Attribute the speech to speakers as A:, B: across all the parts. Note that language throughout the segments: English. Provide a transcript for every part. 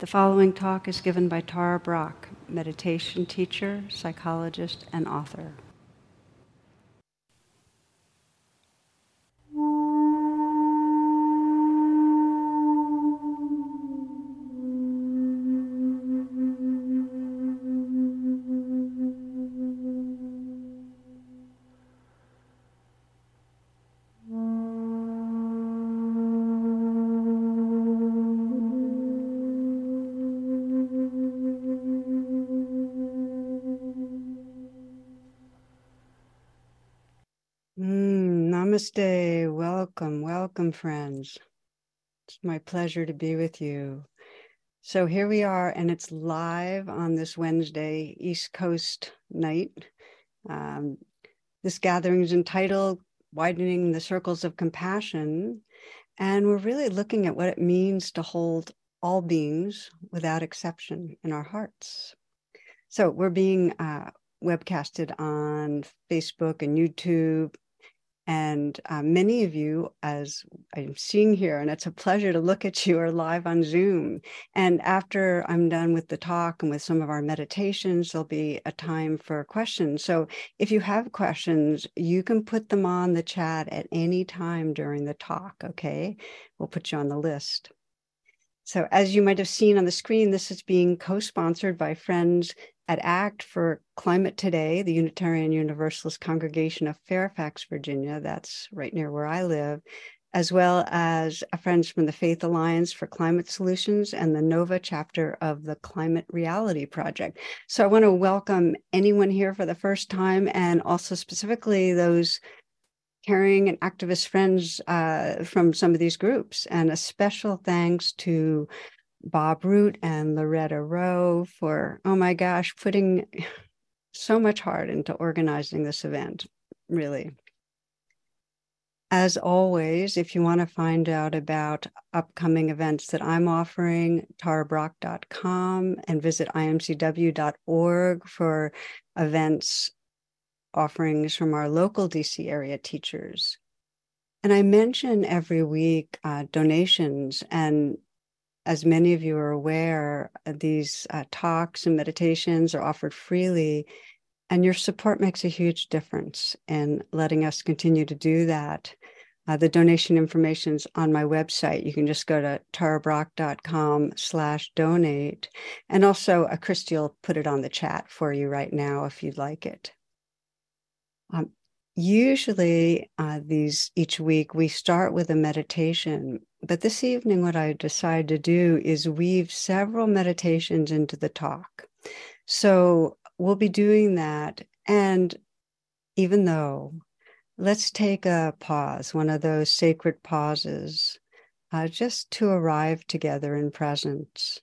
A: The following talk is given by Tara Brach, meditation teacher, psychologist, and author. Namaste. Welcome, welcome, friends. It's my pleasure to be with you. So here we are, and it's live on this Wednesday, East Coast night. Um, this gathering is entitled Widening the Circles of Compassion. And we're really looking at what it means to hold all beings without exception in our hearts. So we're being uh, webcasted on Facebook and YouTube, and uh, many of you, as I'm seeing here, and it's a pleasure to look at you, are live on Zoom. And after I'm done with the talk and with some of our meditations, there'll be a time for questions. So if you have questions, you can put them on the chat at any time during the talk. Okay. We'll put you on the list. So, as you might have seen on the screen, this is being co sponsored by friends at ACT for Climate Today, the Unitarian Universalist Congregation of Fairfax, Virginia. That's right near where I live, as well as friends from the Faith Alliance for Climate Solutions and the NOVA chapter of the Climate Reality Project. So I want to welcome anyone here for the first time and also specifically those caring and activist friends uh, from some of these groups. And a special thanks to Bob Root and Loretta Rowe for, oh my gosh, putting so much heart into organizing this event, really. As always, if you want to find out about upcoming events that I'm offering, tarabrach.com and visit imcw.org for events offerings from our local DC area teachers. And I mention every week uh, donations and as many of you are aware, uh, these uh, talks and meditations are offered freely, and your support makes a huge difference in letting us continue to do that. Uh, the donation information is on my website. You can just go to tarabrach.com slash donate. And also, uh, Christy will put it on the chat for you right now if you'd like it. Um, usually, uh, these each week, we start with a meditation but this evening, what I decided to do is weave several meditations into the talk. So we'll be doing that. And even though, let's take a pause, one of those sacred pauses, uh, just to arrive together in presence.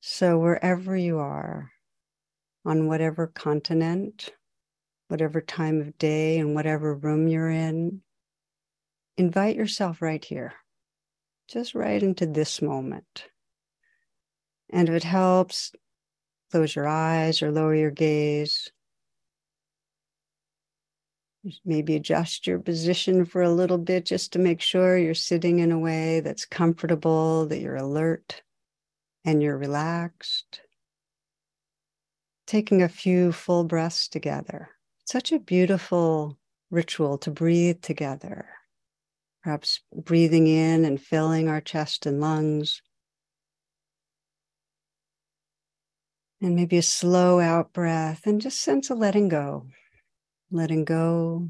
A: So wherever you are, on whatever continent, whatever time of day, and whatever room you're in, invite yourself right here just right into this moment. And if it helps, close your eyes or lower your gaze. Maybe adjust your position for a little bit just to make sure you're sitting in a way that's comfortable, that you're alert and you're relaxed. Taking a few full breaths together. Such a beautiful ritual to breathe together perhaps breathing in and filling our chest and lungs. And maybe a slow out breath and just sense of letting go, letting go,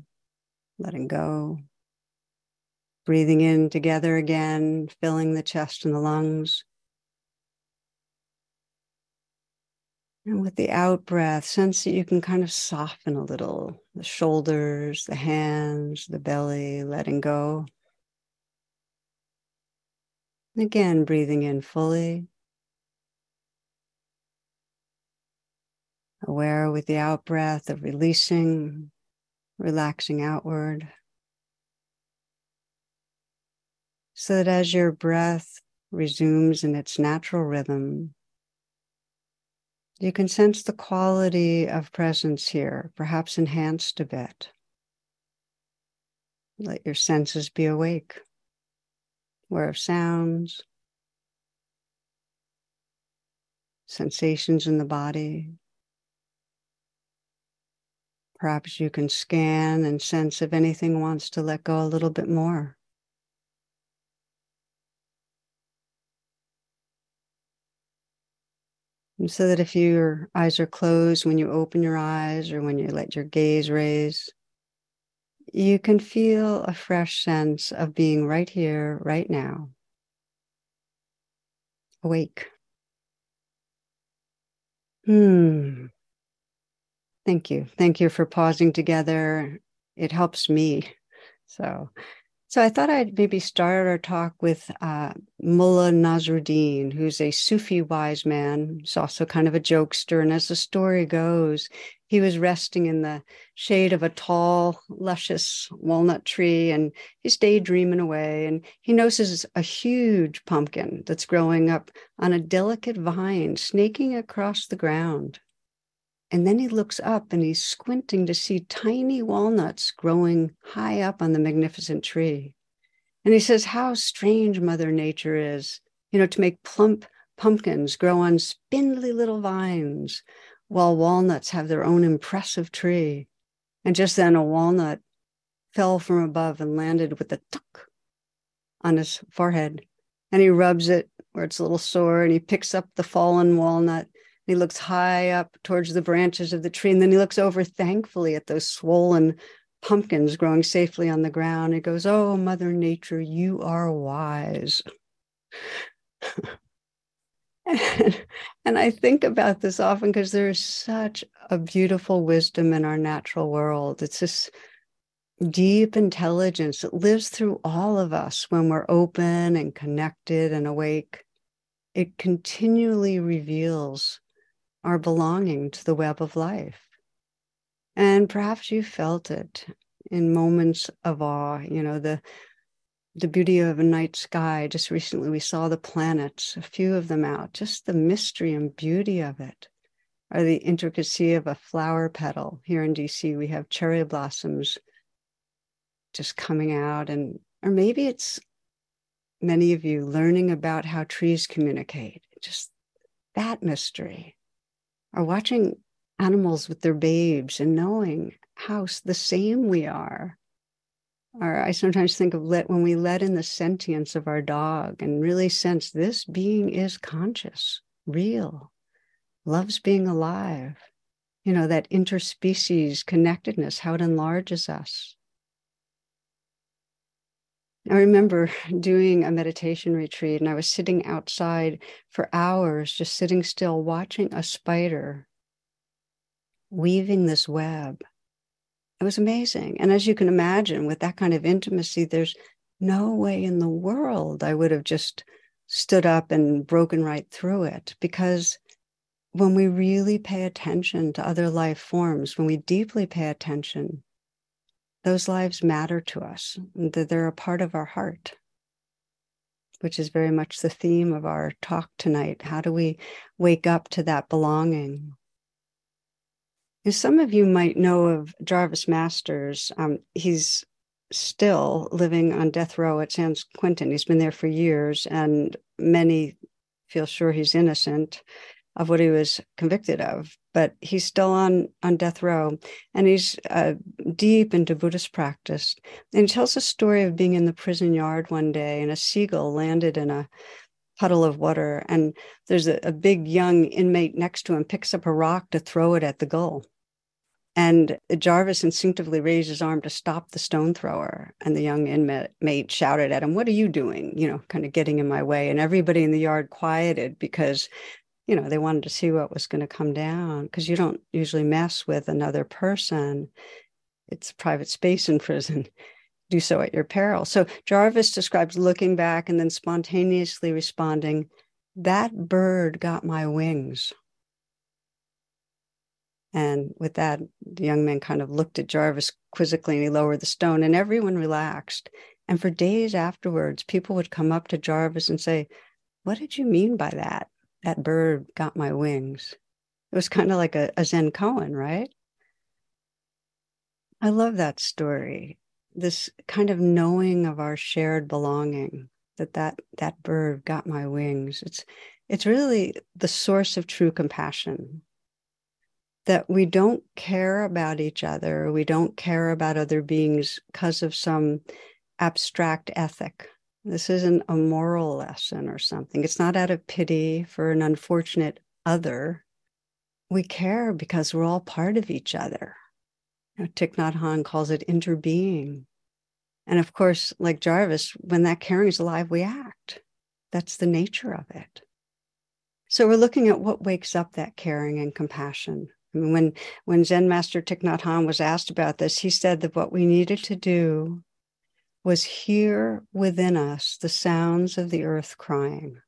A: letting go. Breathing in together again, filling the chest and the lungs. And with the out breath, sense that you can kind of soften a little the shoulders, the hands, the belly, letting go. Again, breathing in fully. Aware with the out breath of releasing, relaxing outward. So that as your breath resumes in its natural rhythm, you can sense the quality of presence here, perhaps enhanced a bit. Let your senses be awake aware of sounds, sensations in the body. Perhaps you can scan and sense if anything wants to let go a little bit more. So that if your eyes are closed, when you open your eyes or when you let your gaze raise, you can feel a fresh sense of being right here, right now, awake. Hmm. Thank you. Thank you for pausing together. It helps me. So, so I thought I'd maybe start our talk with uh, Mullah Nasruddin, who's a Sufi wise man. He's also kind of a jokester. And as the story goes, he was resting in the shade of a tall, luscious walnut tree, and he's daydreaming away. And he notices a huge pumpkin that's growing up on a delicate vine, snaking across the ground. And then he looks up and he's squinting to see tiny walnuts growing high up on the magnificent tree. And he says, How strange Mother Nature is, you know, to make plump pumpkins grow on spindly little vines while walnuts have their own impressive tree. And just then a walnut fell from above and landed with a tuck on his forehead. And he rubs it where it's a little sore and he picks up the fallen walnut he looks high up towards the branches of the tree, and then he looks over thankfully at those swollen pumpkins growing safely on the ground. He goes, Oh, Mother Nature, you are wise. and, and I think about this often because there's such a beautiful wisdom in our natural world. It's this deep intelligence that lives through all of us when we're open and connected and awake. It continually reveals our belonging to the web of life. And perhaps you felt it in moments of awe, you know, the the beauty of a night sky. Just recently we saw the planets, a few of them out, just the mystery and beauty of it. Or the intricacy of a flower petal. Here in DC, we have cherry blossoms just coming out. And or maybe it's many of you learning about how trees communicate. Just that mystery are watching animals with their babes and knowing how the same we are. Or I sometimes think of let when we let in the sentience of our dog and really sense this being is conscious, real, loves being alive. You know, that interspecies connectedness, how it enlarges us. I remember doing a meditation retreat and I was sitting outside for hours, just sitting still, watching a spider weaving this web. It was amazing. And as you can imagine, with that kind of intimacy, there's no way in the world I would have just stood up and broken right through it because when we really pay attention to other life forms, when we deeply pay attention, those lives matter to us, that they're a part of our heart, which is very much the theme of our talk tonight. How do we wake up to that belonging? Some of you might know of Jarvis Masters. Um, he's still living on death row at San Quentin. He's been there for years, and many feel sure he's innocent of what he was convicted of but he's still on on death row and he's uh, deep into buddhist practice and he tells a story of being in the prison yard one day and a seagull landed in a puddle of water and there's a, a big young inmate next to him picks up a rock to throw it at the gull and Jarvis instinctively raised his arm to stop the stone thrower. And the young inmate shouted at him, What are you doing? You know, kind of getting in my way. And everybody in the yard quieted because you know, they wanted to see what was going to come down because you don't usually mess with another person. It's a private space in prison. Do so at your peril. So Jarvis describes looking back and then spontaneously responding, That bird got my wings. And with that, the young man kind of looked at Jarvis quizzically and he lowered the stone, and everyone relaxed. And for days afterwards, people would come up to Jarvis and say, What did you mean by that? That bird got my wings. It was kind of like a, a Zen koan, right? I love that story. This kind of knowing of our shared belonging that that that bird got my wings. It's it's really the source of true compassion. That we don't care about each other, we don't care about other beings because of some abstract ethic. This isn't a moral lesson or something. It's not out of pity for an unfortunate other. We care because we're all part of each other. You know, Thich Nhat Hanh calls it interbeing. And of course, like Jarvis, when that caring is alive, we act. That's the nature of it. So we're looking at what wakes up that caring and compassion. I mean, when when Zen Master Thich Nhat Hanh was asked about this, he said that what we needed to do was hear within us the sounds of the earth crying.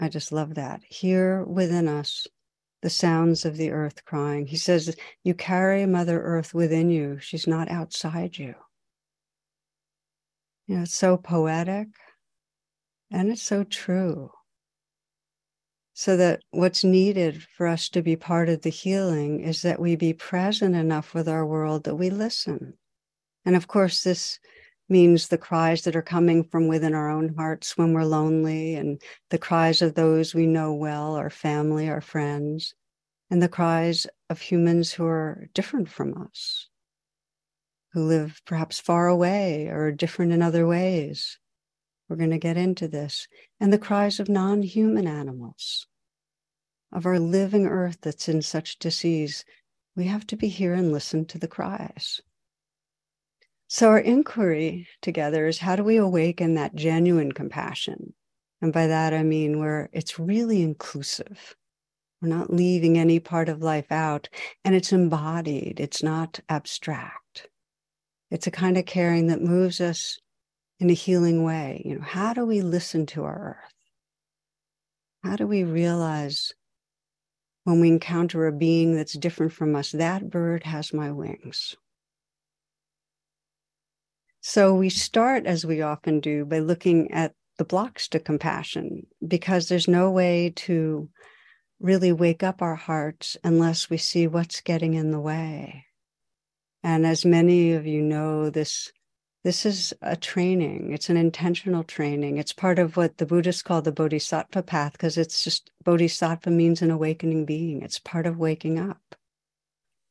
A: I just love that. Hear within us the sounds of the earth crying. He says, You carry Mother Earth within you, she's not outside you. You know, it's so poetic and it's so true. So that what's needed for us to be part of the healing is that we be present enough with our world that we listen. And of course, this means the cries that are coming from within our own hearts when we're lonely, and the cries of those we know well, our family, our friends, and the cries of humans who are different from us, who live perhaps far away or different in other ways. We're going to get into this. And the cries of non human animals, of our living earth that's in such disease. We have to be here and listen to the cries. So, our inquiry together is how do we awaken that genuine compassion? And by that, I mean where it's really inclusive. We're not leaving any part of life out, and it's embodied, it's not abstract. It's a kind of caring that moves us in a healing way. You know, how do we listen to our earth? How do we realize when we encounter a being that's different from us, that bird has my wings? So we start, as we often do, by looking at the blocks to compassion, because there's no way to really wake up our hearts unless we see what's getting in the way. And as many of you know, this this is a training. It's an intentional training. It's part of what the Buddhists call the Bodhisattva path, because it's just Bodhisattva means an awakening being. It's part of waking up.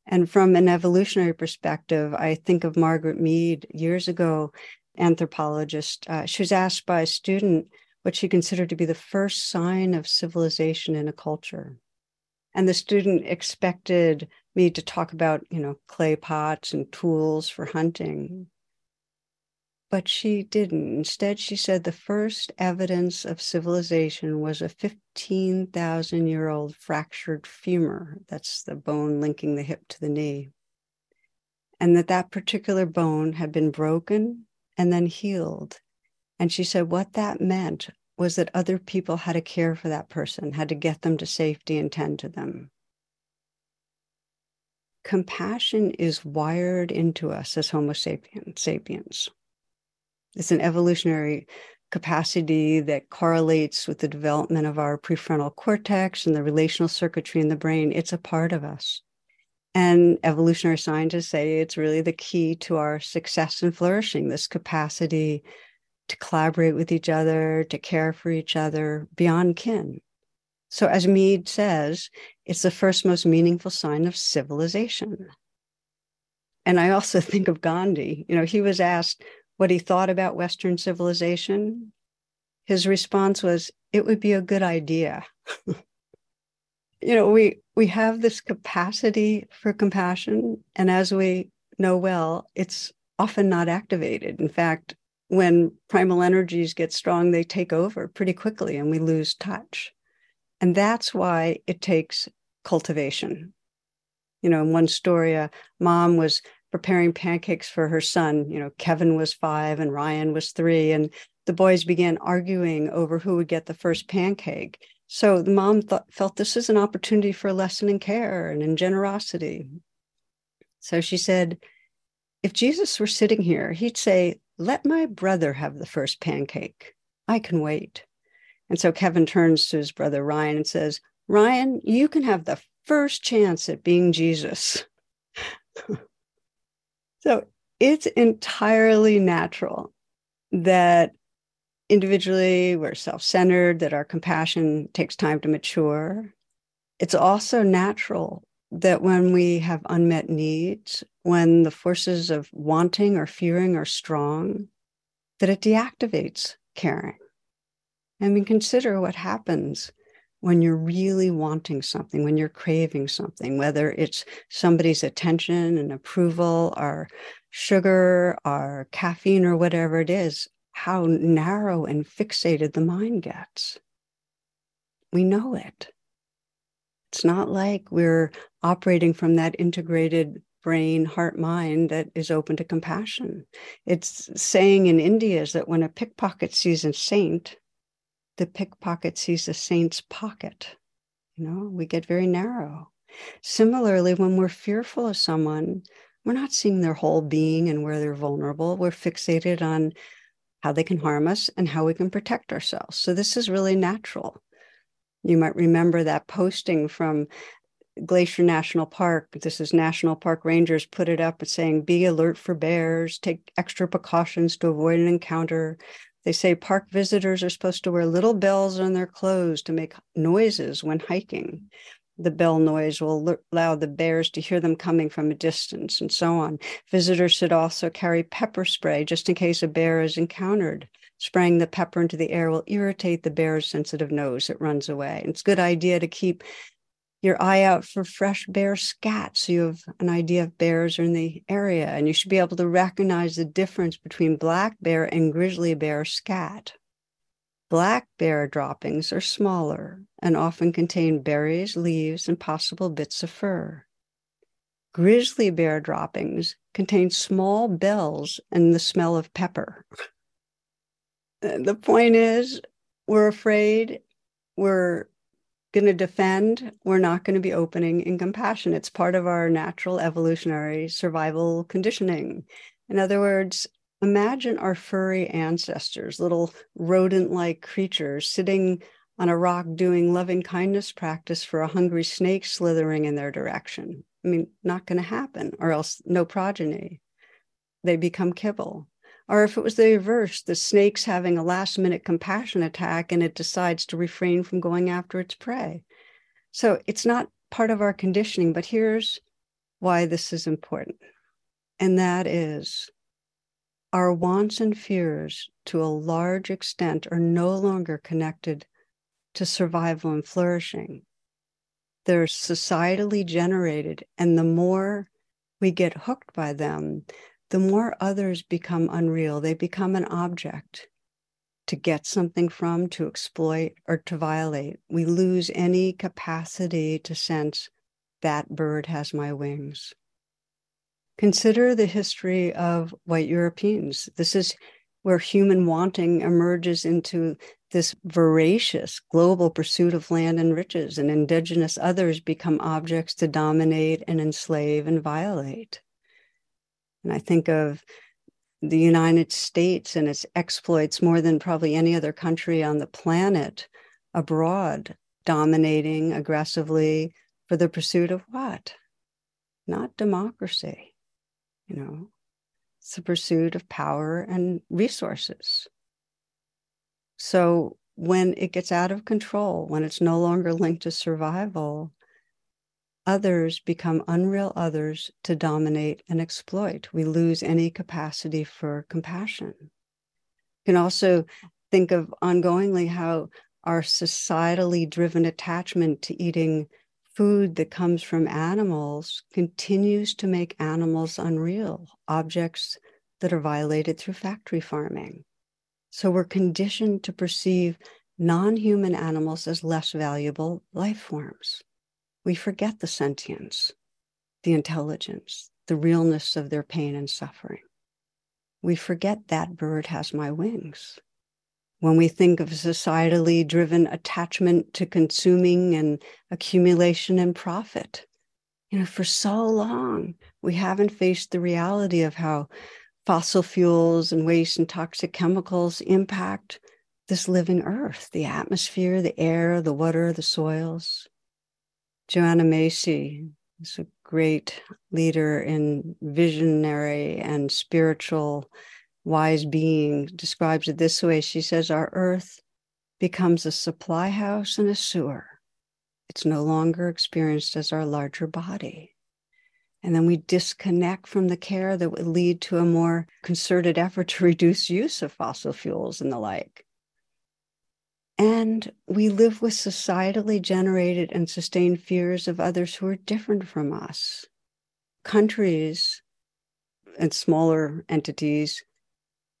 A: And from an evolutionary perspective, I think of Margaret Mead years ago, anthropologist. Uh, she was asked by a student what she considered to be the first sign of civilization in a culture. And the student expected me to talk about, you know, clay pots and tools for hunting. But she didn't. Instead, she said the first evidence of civilization was a 15,000 year old fractured femur. That's the bone linking the hip to the knee. And that that particular bone had been broken and then healed. And she said what that meant was that other people had to care for that person, had to get them to safety and tend to them. Compassion is wired into us as Homo sapiens. sapiens. It's an evolutionary capacity that correlates with the development of our prefrontal cortex and the relational circuitry in the brain. It's a part of us. And evolutionary scientists say it's really the key to our success and flourishing this capacity to collaborate with each other, to care for each other beyond kin. So, as Mead says, it's the first most meaningful sign of civilization. And I also think of Gandhi. You know, he was asked, what he thought about Western civilization, his response was, it would be a good idea. you know, we we have this capacity for compassion, and as we know well, it's often not activated. In fact, when primal energies get strong, they take over pretty quickly and we lose touch. And that's why it takes cultivation. You know, in one story, a mom was preparing pancakes for her son. You know, Kevin was five and Ryan was three, and the boys began arguing over who would get the first pancake. So the mom felt this is an opportunity for a lesson in care and in generosity. So she said, if Jesus were sitting here, he'd say, Let my brother have the first pancake. I can wait. And so Kevin turns to his brother Ryan and says, Ryan, you can have the first chance at being Jesus. So it's entirely natural that individually we're self-centered that our compassion takes time to mature. It's also natural that when we have unmet needs when the forces of wanting or fearing are strong that it deactivates caring. I mean, consider what happens when you're really wanting something, when you're craving something, whether it's somebody's attention and approval, or sugar, or caffeine, or whatever it is, how narrow and fixated the mind gets. We know it. It's not like we're operating from that integrated brain, heart, mind that is open to compassion. It's saying in India is that when a pickpocket sees a saint, the pickpocket sees a saint's pocket. You know, we get very narrow. Similarly, when we're fearful of someone, we're not seeing their whole being and where they're vulnerable. We're fixated on how they can harm us and how we can protect ourselves. So, this is really natural. You might remember that posting from Glacier National Park. This is National Park Rangers put it up saying, Be alert for bears, take extra precautions to avoid an encounter. They say park visitors are supposed to wear little bells on their clothes to make noises when hiking. The bell noise will allow the bears to hear them coming from a distance, and so on. Visitors should also carry pepper spray just in case a bear is encountered. Spraying the pepper into the air will irritate the bear's sensitive nose. It runs away. It's a good idea to keep your eye out for fresh bear scat so you have an idea if bears are in the area and you should be able to recognize the difference between black bear and grizzly bear scat. Black bear droppings are smaller and often contain berries leaves and possible bits of fur. Grizzly bear droppings contain small bells and the smell of pepper. Uh, the point is we're afraid we're going to defend, we're not going to be opening in compassion. It's part of our natural evolutionary survival conditioning. In other words, imagine our furry ancestors, little rodent like creatures sitting on a rock doing loving kindness practice for a hungry snake slithering in their direction. I mean, not going to happen, or else no progeny. They become kibble. Or if it was the reverse, the snake's having a last minute compassion attack and it decides to refrain from going after its prey. So it's not part of our conditioning, but here's why this is important. And that is our wants and fears to a large extent are no longer connected to survival and flourishing. They're societally generated. And the more we get hooked by them, the more others become unreal, they become an object to get something from, to exploit, or to violate. We lose any capacity to sense that bird has my wings. Consider the history of white Europeans. This is where human wanting emerges into this voracious global pursuit of land and riches, and indigenous others become objects to dominate and enslave and violate. And I think of the United States and its exploits more than probably any other country on the planet abroad, dominating aggressively for the pursuit of what? Not democracy, you know, it's the pursuit of power and resources. So when it gets out of control, when it's no longer linked to survival, others become unreal others to dominate and exploit. We lose any capacity for compassion. You can also think of ongoingly how our societally driven attachment to eating food that comes from animals continues to make animals unreal, objects that are violated through factory farming. So we're conditioned to perceive non human animals as less valuable life forms we forget the sentience, the intelligence, the realness of their pain and suffering. We forget that bird has my wings. When we think of societally driven attachment to consuming and accumulation and profit, you know, for so long, we haven't faced the reality of how fossil fuels and waste and toxic chemicals impact this living earth, the atmosphere, the air, the water, the soils. Joanna Macy is a great leader in visionary and spiritual wise being, describes it this way. She says, Our earth becomes a supply house and a sewer. It's no longer experienced as our larger body. And then we disconnect from the care that would lead to a more concerted effort to reduce use of fossil fuels and the like. And we live with societally generated and sustained fears of others who are different from us. Countries and smaller entities,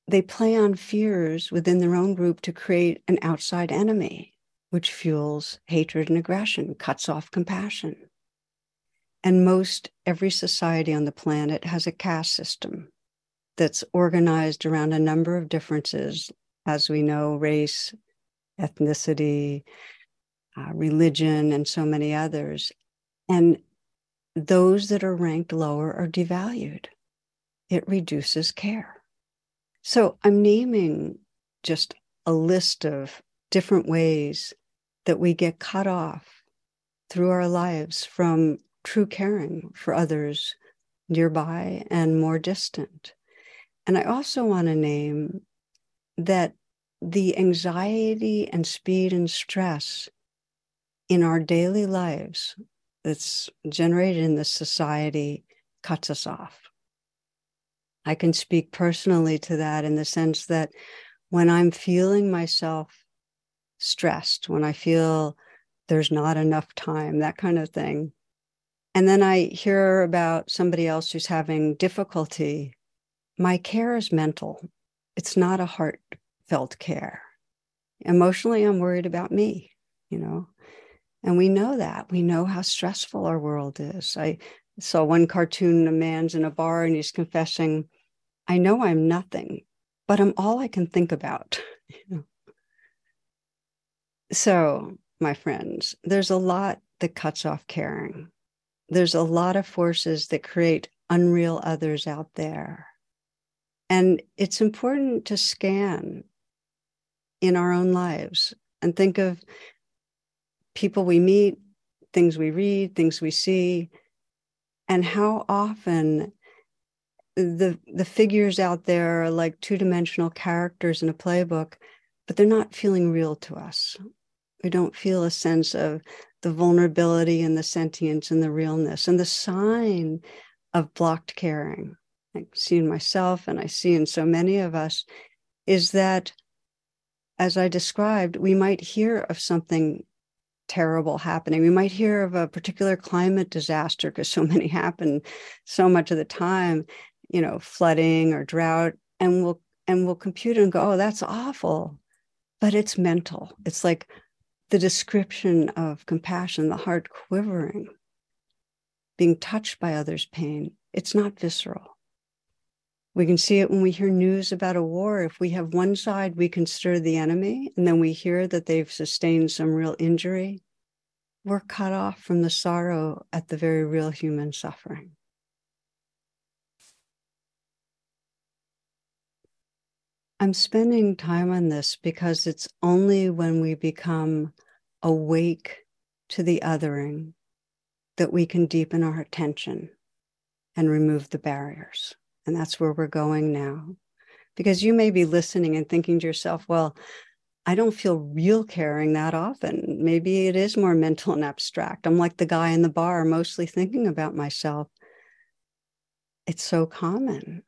A: they play on fears within their own group to create an outside enemy, which fuels hatred and aggression, cuts off compassion. And most every society on the planet has a caste system that's organized around a number of differences, as we know, race, ethnicity, uh, religion, and so many others. And those that are ranked lower are devalued. It reduces care. So I'm naming just a list of different ways that we get cut off through our lives from true caring for others nearby and more distant. And I also want to name that the anxiety and speed and stress in our daily lives that's generated in this society cuts us off. I can speak personally to that in the sense that when I'm feeling myself stressed, when I feel there's not enough time, that kind of thing. And then I hear about somebody else who's having difficulty. My care is mental, it's not a heart felt care. Emotionally, I'm worried about me, you know, and we know that. We know how stressful our world is. I saw one cartoon, a man's in a bar and he's confessing, I know I'm nothing, but I'm all I can think about. You know? So, my friends, there's a lot that cuts off caring. There's a lot of forces that create unreal others out there. And it's important to scan in our own lives and think of people we meet, things we read, things we see, and how often the the figures out there are like two-dimensional characters in a playbook, but they're not feeling real to us. We don't feel a sense of the vulnerability and the sentience and the realness and the sign of blocked caring. I see in myself and I see in so many of us is that as I described, we might hear of something terrible happening. We might hear of a particular climate disaster because so many happen so much of the time, you know, flooding or drought, and we'll and we'll compute and go, oh, that's awful. But it's mental. It's like the description of compassion, the heart quivering, being touched by others' pain. It's not visceral. We can see it when we hear news about a war. If we have one side, we consider the enemy, and then we hear that they've sustained some real injury. We're cut off from the sorrow at the very real human suffering. I'm spending time on this because it's only when we become awake to the othering that we can deepen our attention and remove the barriers. And that's where we're going now. Because you may be listening and thinking to yourself, well, I don't feel real caring that often. Maybe it is more mental and abstract. I'm like the guy in the bar, mostly thinking about myself. It's so common.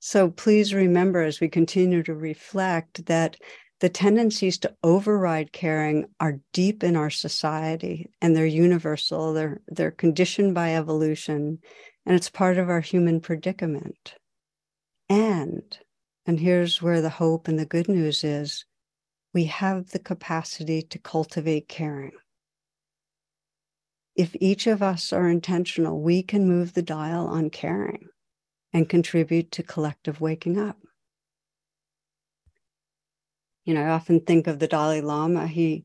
A: So please remember as we continue to reflect that the tendencies to override caring are deep in our society and they're universal. They're, they're conditioned by evolution and it's part of our human predicament. And, and here's where the hope and the good news is we have the capacity to cultivate caring. If each of us are intentional, we can move the dial on caring and contribute to collective waking up. You know, I often think of the Dalai Lama. He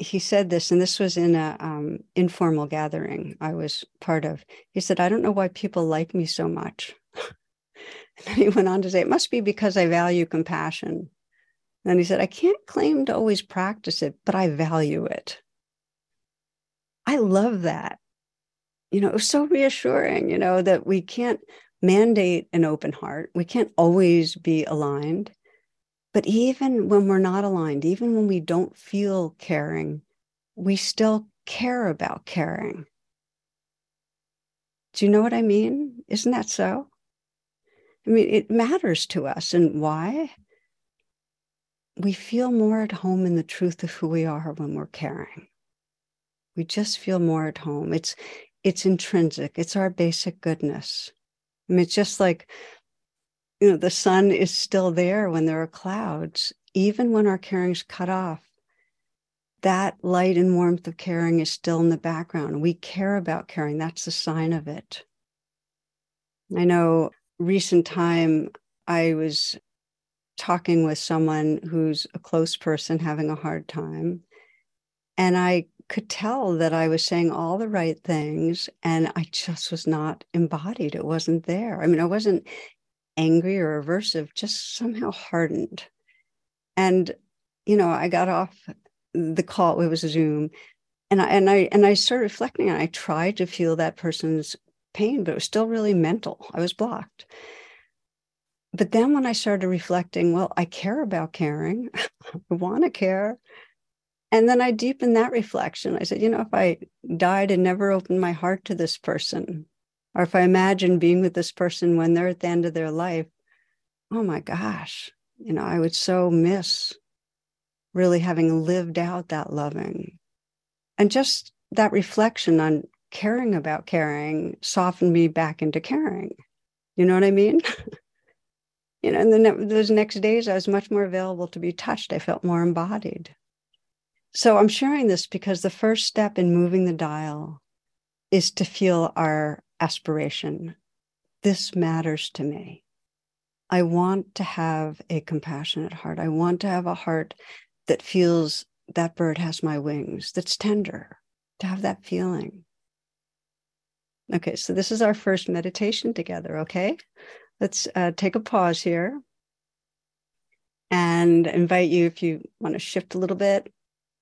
A: he said this, and this was in a um, informal gathering I was part of. He said, "I don't know why people like me so much." and then he went on to say, "It must be because I value compassion." And he said, "I can't claim to always practice it, but I value it." I love that. You know, it was so reassuring. You know that we can't mandate an open heart. We can't always be aligned. But even when we're not aligned, even when we don't feel caring, we still care about caring. Do you know what I mean? Isn't that so? I mean, it matters to us. And why? We feel more at home in the truth of who we are when we're caring. We just feel more at home. It's it's intrinsic. It's our basic goodness. I mean, it's just like, you know, the sun is still there when there are clouds, even when our caring's cut off. That light and warmth of caring is still in the background. We care about caring. That's the sign of it. I know recent time I was talking with someone who's a close person having a hard time. And I could tell that I was saying all the right things and I just was not embodied. It wasn't there. I mean, I wasn't angry or aversive, just somehow hardened. And, you know, I got off the call, it was Zoom. And I and I and I started reflecting and I tried to feel that person's pain, but it was still really mental. I was blocked. But then when I started reflecting, well, I care about caring. I want to care. And then I deepened that reflection. I said, you know, if I died and never opened my heart to this person, or if I imagine being with this person when they're at the end of their life, oh my gosh, you know, I would so miss really having lived out that loving. And just that reflection on caring about caring softened me back into caring. You know what I mean? you know, and then those next days, I was much more available to be touched. I felt more embodied. So I'm sharing this because the first step in moving the dial is to feel our aspiration. This matters to me. I want to have a compassionate heart. I want to have a heart that feels that bird has my wings, that's tender, to have that feeling. Okay, so this is our first meditation together, okay? Let's uh, take a pause here and invite you, if you want to shift a little bit,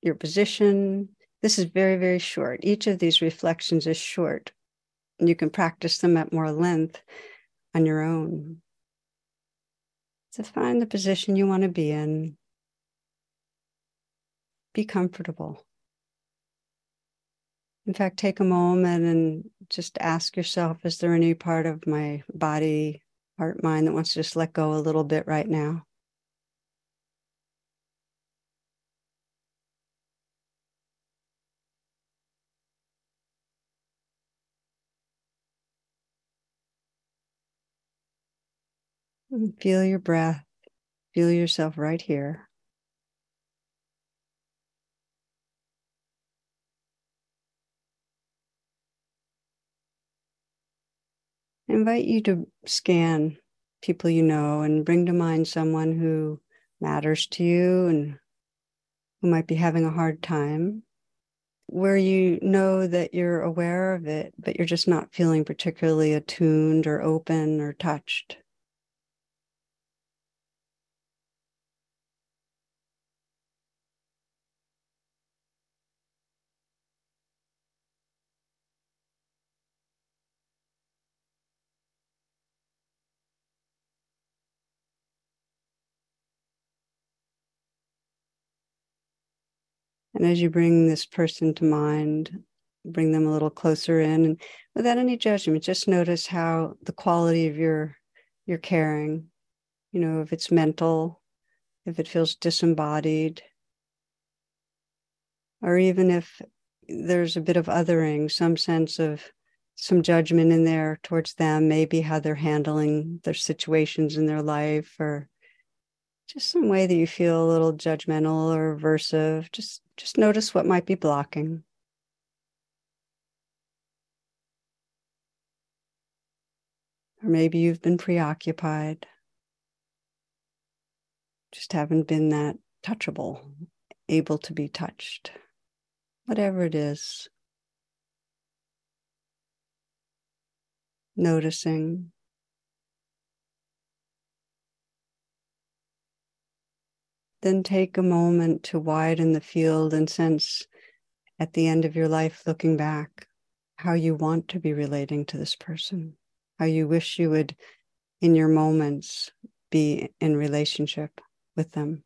A: your position. This is very, very short. Each of these reflections is short. You can practice them at more length on your own. So find the position you want to be in. Be comfortable. In fact, take a moment and just ask yourself is there any part of my body, heart, mind that wants to just let go a little bit right now? Mm, feel your breath. Feel yourself right here. I invite you to scan people you know and bring to mind someone who matters to you and who might be having a hard time, where you know that you're aware of it, but you're just not feeling particularly attuned or open or touched. And as you bring this person to mind, bring them a little closer in and without any judgment, just notice how the quality of your your caring, you know, if it's mental, if it feels disembodied, or even if there's a bit of othering, some sense of some judgment in there towards them, maybe how they're handling their situations in their life or just some way that you feel a little judgmental or aversive just just notice what might be blocking. Or maybe you've been preoccupied. Just haven't been that touchable able to be touched. Whatever it is. Noticing then take a moment to widen the field and sense at the end of your life, looking back, how you want to be relating to this person. how you wish you would, in your moments, be in relationship with them.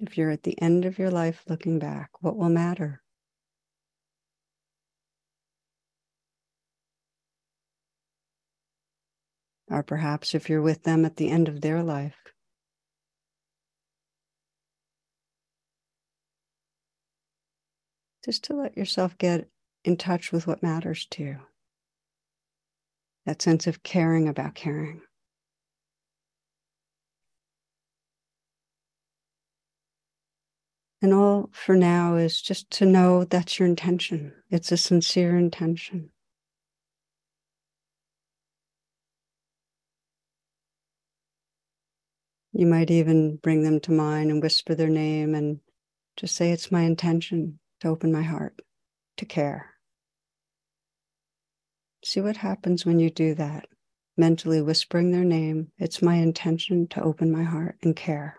A: If you're at the end of your life looking back, what will matter? Or perhaps if you're with them at the end of their life, just to let yourself get in touch with what matters to you. That sense of caring about caring. And all for now is just to know that's your intention. It's a sincere intention. You might even bring them to mind and whisper their name and just say, It's my intention to open my heart, to care. See what happens when you do that, mentally whispering their name. It's my intention to open my heart and care.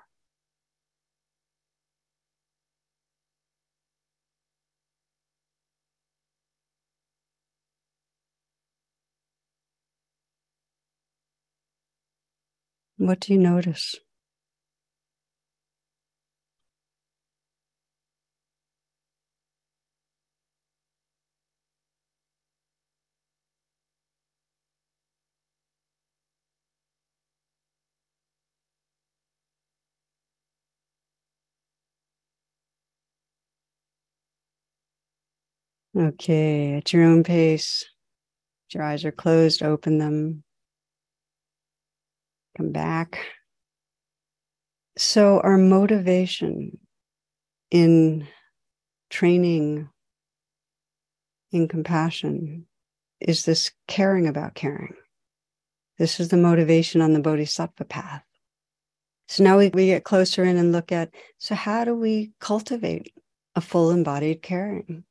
A: What do you notice? Okay, at your own pace. Your eyes are closed, open them. Come back. So, our motivation in training in compassion is this caring about caring. This is the motivation on the Bodhisattva path. So now we, we get closer in and look at so, how do we cultivate a full embodied caring?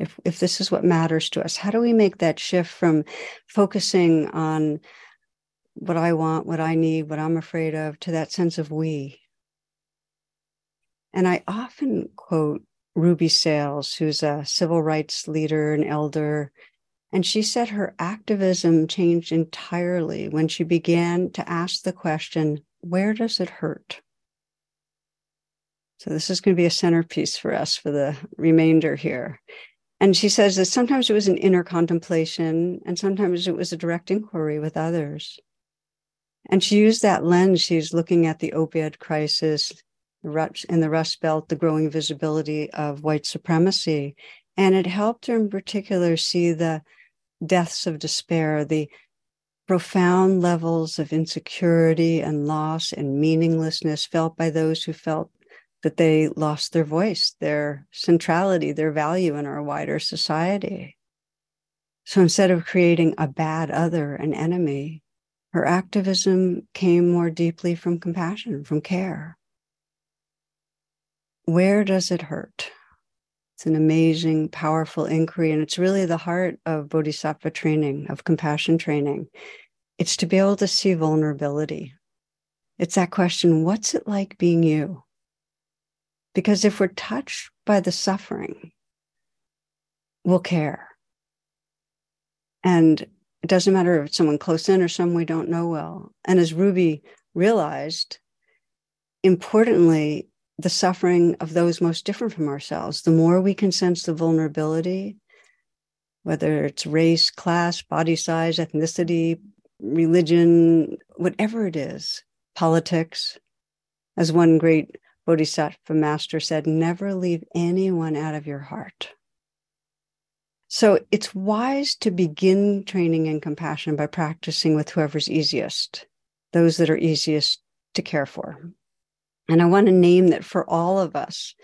A: If, if this is what matters to us, how do we make that shift from focusing on what I want, what I need, what I'm afraid of, to that sense of we. And I often quote Ruby Sales, who's a civil rights leader and elder. And she said her activism changed entirely when she began to ask the question where does it hurt? So, this is going to be a centerpiece for us for the remainder here. And she says that sometimes it was an inner contemplation, and sometimes it was a direct inquiry with others. And she used that lens. She's looking at the opioid crisis in the Rust Belt, the growing visibility of white supremacy. And it helped her in particular see the deaths of despair, the profound levels of insecurity and loss and meaninglessness felt by those who felt that they lost their voice, their centrality, their value in our wider society. So instead of creating a bad other, an enemy, her activism came more deeply from compassion, from care. Where does it hurt? It's an amazing, powerful inquiry. And it's really the heart of Bodhisattva training, of compassion training. It's to be able to see vulnerability. It's that question what's it like being you? Because if we're touched by the suffering, we'll care. And it doesn't matter if it's someone close in or someone we don't know well. And as Ruby realized, importantly, the suffering of those most different from ourselves, the more we can sense the vulnerability, whether it's race, class, body size, ethnicity, religion, whatever it is, politics. As one great Bodhisattva master said, never leave anyone out of your heart. So it's wise to begin training in compassion by practicing with whoever's easiest, those that are easiest to care for. And I want to name that for all of us,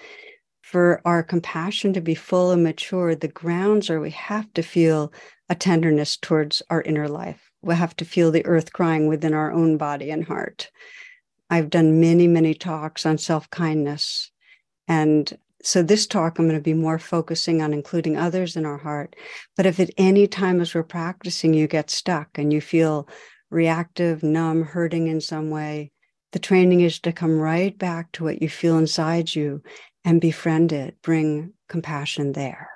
A: for our compassion to be full and mature, the grounds are we have to feel a tenderness towards our inner life. We have to feel the earth crying within our own body and heart. I've done many, many talks on self kindness. And so this talk, I'm going to be more focusing on including others in our heart. But if at any time as we're practicing, you get stuck and you feel reactive, numb, hurting in some way, the training is to come right back to what you feel inside you and befriend it, bring compassion there.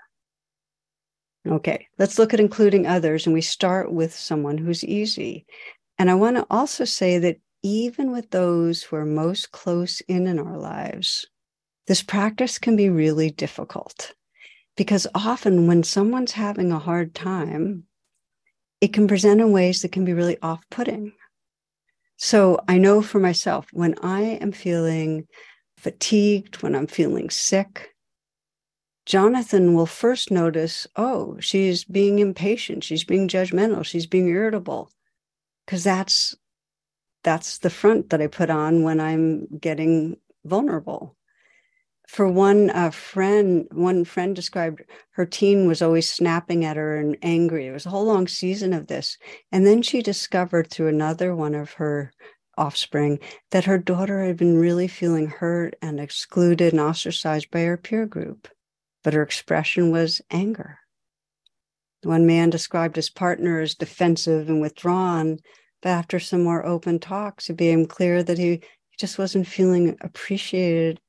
A: Okay, let's look at including others, and we start with someone who's easy. And I want to also say that even with those who are most close in in our lives, this practice can be really difficult because often when someone's having a hard time, it can present in ways that can be really off putting. So I know for myself, when I am feeling fatigued, when I'm feeling sick, Jonathan will first notice, oh, she's being impatient, she's being judgmental, she's being irritable. Because that's that's the front that I put on when I'm getting vulnerable for one uh, friend, one friend described her teen was always snapping at her and angry. It was a whole long season of this. And then she discovered through another one of her offspring that her daughter had been really feeling hurt and excluded and ostracized by her peer group. But her expression was anger. One man described his partner as defensive and withdrawn, but after some more open talks, it became clear that he just wasn't feeling appreciated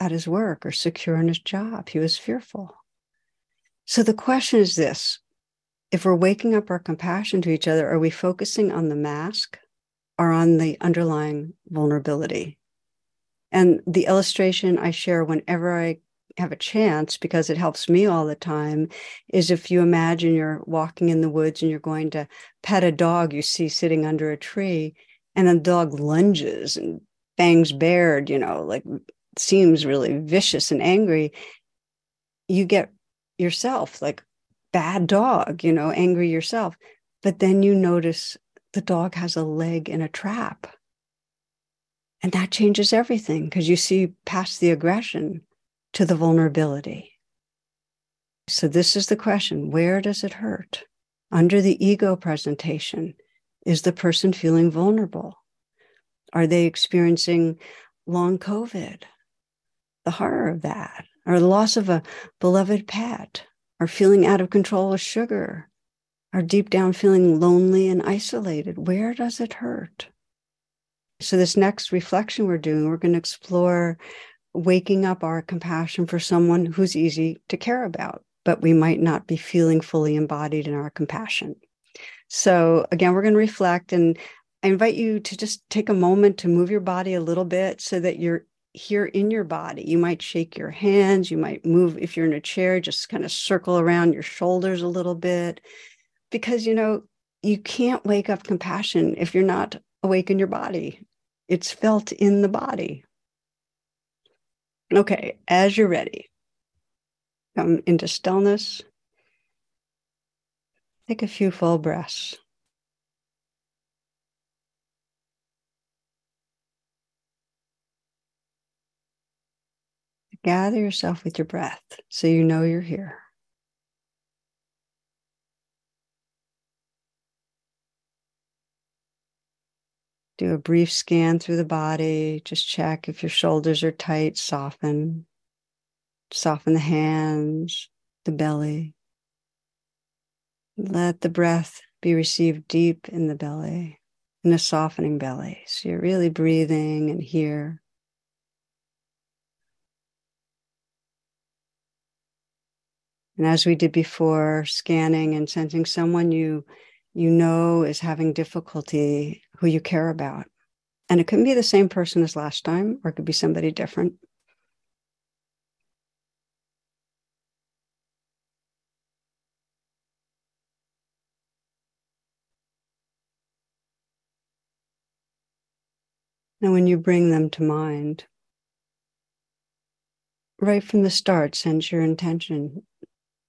A: at his work or secure in his job. He was fearful. So the question is this if we're waking up our compassion to each other, are we focusing on the mask or on the underlying vulnerability? And the illustration I share whenever I have a chance, because it helps me all the time, is if you imagine you're walking in the woods and you're going to pet a dog you see sitting under a tree, and the dog lunges and fangs bared, you know, like seems really vicious and angry, you get yourself like bad dog, you know, angry yourself. But then you notice the dog has a leg in a trap. And that changes everything because you see past the aggression to the vulnerability. So, this is the question where does it hurt? Under the ego presentation, is the person feeling vulnerable? Are they experiencing long COVID? the horror of that, or the loss of a beloved pet, or feeling out of control with sugar, or deep down feeling lonely and isolated. Where does it hurt? So, this next reflection we're doing, we're going to explore waking up our compassion for someone who's easy to care about, but we might not be feeling fully embodied in our compassion. So, again, we're going to reflect and I invite you to just take a moment to move your body a little bit so that you're here in your body. You might shake your hands, you might move if you're in a chair, just kind of circle around your shoulders a little bit. Because, you know, you can't wake up compassion if you're not awake in your body. It's felt in the body. Okay, as you're ready, come into stillness. Take a few full breaths. Gather yourself with your breath so you know you're here. Do a brief scan through the body. Just check if your shoulders are tight, soften. Soften the hands, the belly. Let the breath be received deep in the belly, in a softening belly. So you're really breathing and here. And as we did before, scanning and sensing someone you you know is having difficulty who you care about. And it can be the same person as last time, or it could be somebody different. Now, when you bring them to mind, right from the start, sense your intention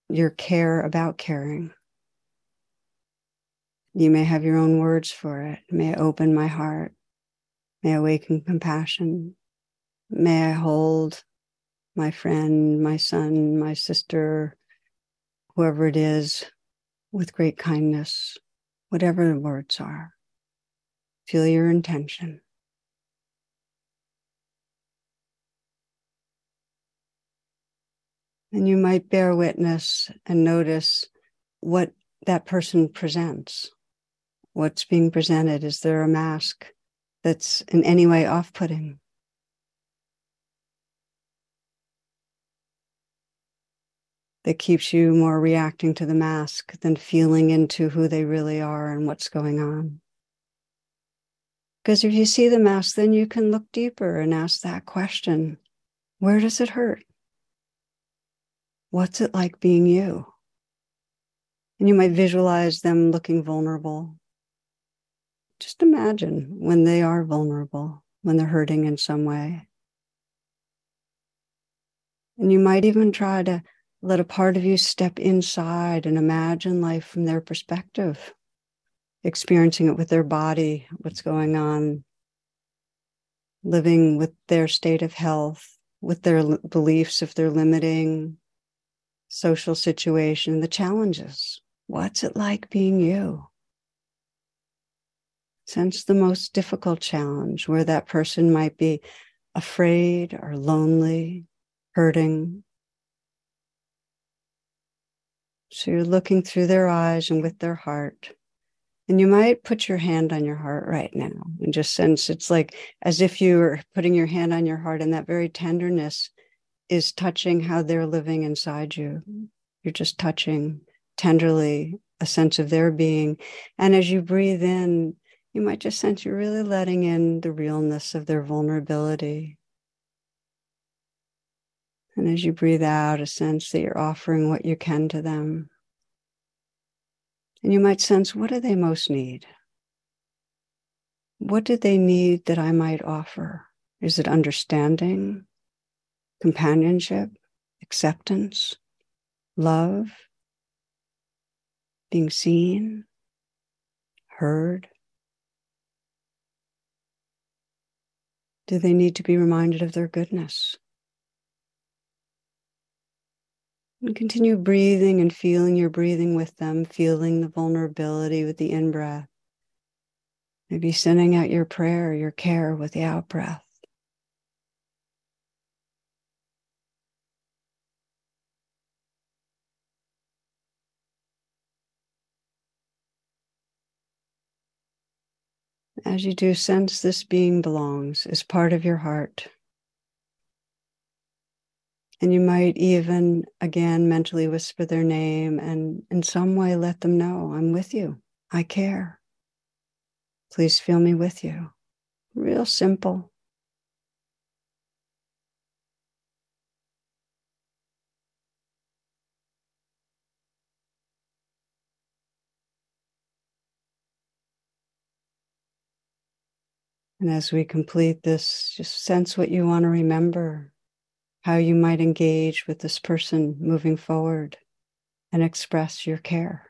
A: your care about caring. You may have your own words for it. May I open my heart. May I awaken compassion. May I hold my friend, my son, my sister, whoever it is, with great kindness, whatever the words are. Feel your intention. And you might bear witness and notice what that person presents. What's being presented? Is there a mask that's in any way off putting? that keeps you more reacting to the mask than feeling into who they really are and what's going on. Because if you see the mask, then you can look deeper and ask that question Where does it hurt? What's it like being you? And you might visualize them looking vulnerable. Just imagine when they are vulnerable, when they're hurting in some way. And you might even try to let a part of you step inside and imagine life from their perspective, experiencing it with their body, what's going on, living with their state of health, with their beliefs, if they're limiting, social situation, the challenges. What's it like being you? Sense the most difficult challenge where that person might be afraid or lonely, hurting. So you're looking through their eyes and with their heart. And you might put your hand on your heart right now and just sense it's like as if you were putting your hand on your heart, and that very tenderness is touching how they're living inside you. You're just touching tenderly a sense of their being. And as you breathe in, you might just sense you're really letting in the realness of their vulnerability. And as you breathe out, a sense that you're offering what you can to them. And you might sense what do they most need? What do they need that I might offer? Is it understanding, companionship, acceptance, love, being seen, heard? Do they need to be reminded of their goodness? And continue breathing and feeling your breathing with them, feeling the vulnerability with the in breath. Maybe sending out your prayer, your care with the out breath. As you do, sense this being belongs, is part of your heart. And you might even, again, mentally whisper their name and in some way let them know I'm with you. I care. Please feel me with you. Real simple. And as we complete this, just sense what you want to remember how you might engage with this person moving forward and express your care.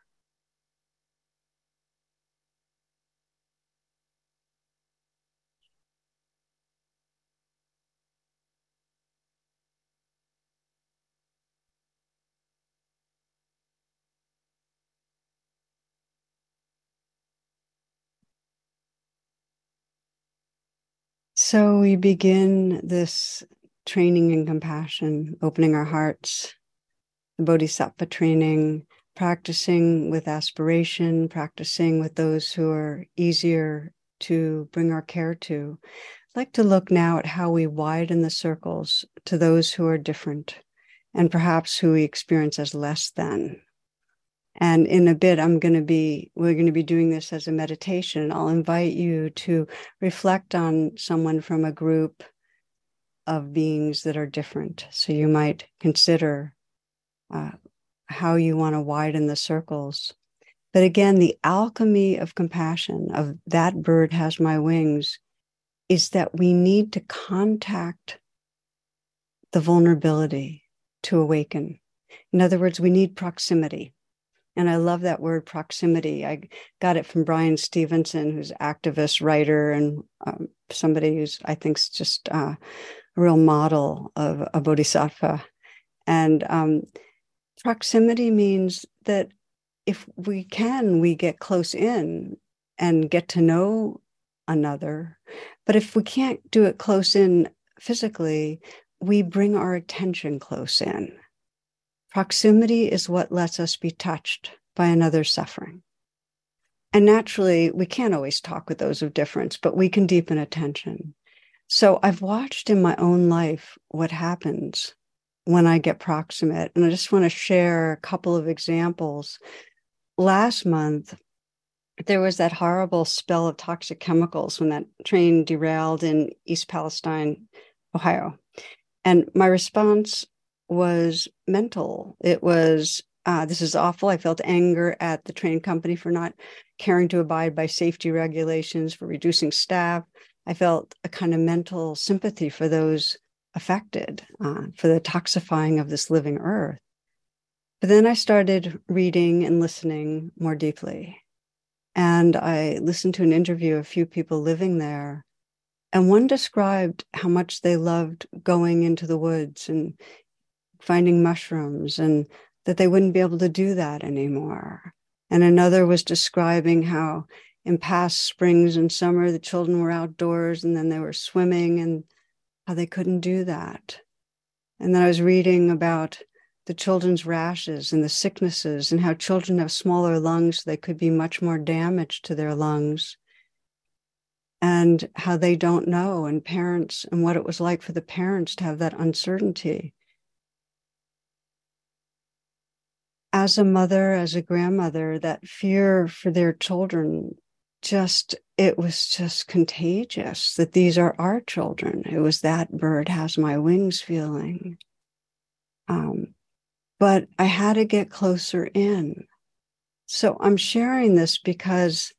A: So we begin this training in compassion, opening our hearts, the Bodhisattva training, practicing with aspiration, practicing with those who are easier to bring our care to. I'd like to look now at how we widen the circles to those who are different and perhaps who we experience as less than. And in a bit, I'm going to be, we're going to be doing this as a meditation. I'll invite you to reflect on someone from a group of beings that are different. So you might consider uh, how you want to widen the circles. But again, the alchemy of compassion, of that bird has my wings, is that we need to contact the vulnerability to awaken. In other words, we need proximity. And I love that word proximity. I got it from Bryan Stevenson, who's activist, writer, and um, somebody who's, I think, is just uh, real model of a bodhisattva. And um, proximity means that if we can, we get close in and get to know another. But if we can't do it close in physically, we bring our attention close in. Proximity is what lets us be touched by another's suffering. And naturally, we can't always talk with those of difference, but we can deepen attention. So I've watched in my own life what happens when I get proximate. And I just want to share a couple of examples. Last month, there was that horrible spell of toxic chemicals when that train derailed in East Palestine, Ohio. And my response was mental. It was, uh, this is awful. I felt anger at the train company for not caring to abide by safety regulations, for reducing staff. I felt a kind of mental sympathy for those affected, uh, for the toxifying of this living earth. But then I started reading and listening more deeply. And I listened to an interview of a few people living there. And one described how much they loved going into the woods and finding mushrooms and that they wouldn't be able to do that anymore. And another was describing how in past springs and summer the children were outdoors and then they were swimming and how they couldn't do that. And then I was reading about the children's rashes and the sicknesses and how children have smaller lungs, so they could be much more damaged to their lungs. And how they don't know, and parents, and what it was like for the parents to have that uncertainty. As a mother, as a grandmother, that fear for their children just, it was just contagious that these are our children. It was that bird has my wings feeling. Um, but I had to get closer in. So I'm sharing this because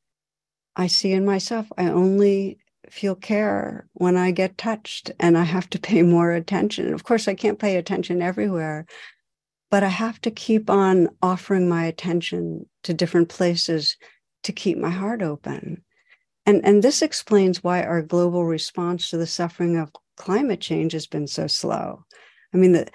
A: I see in myself, I only feel care when I get touched and I have to pay more attention. Of course, I can't pay attention everywhere, but I have to keep on offering my attention to different places to keep my heart open. And, and this explains why our global response to the suffering of climate change has been so slow. I mean, the,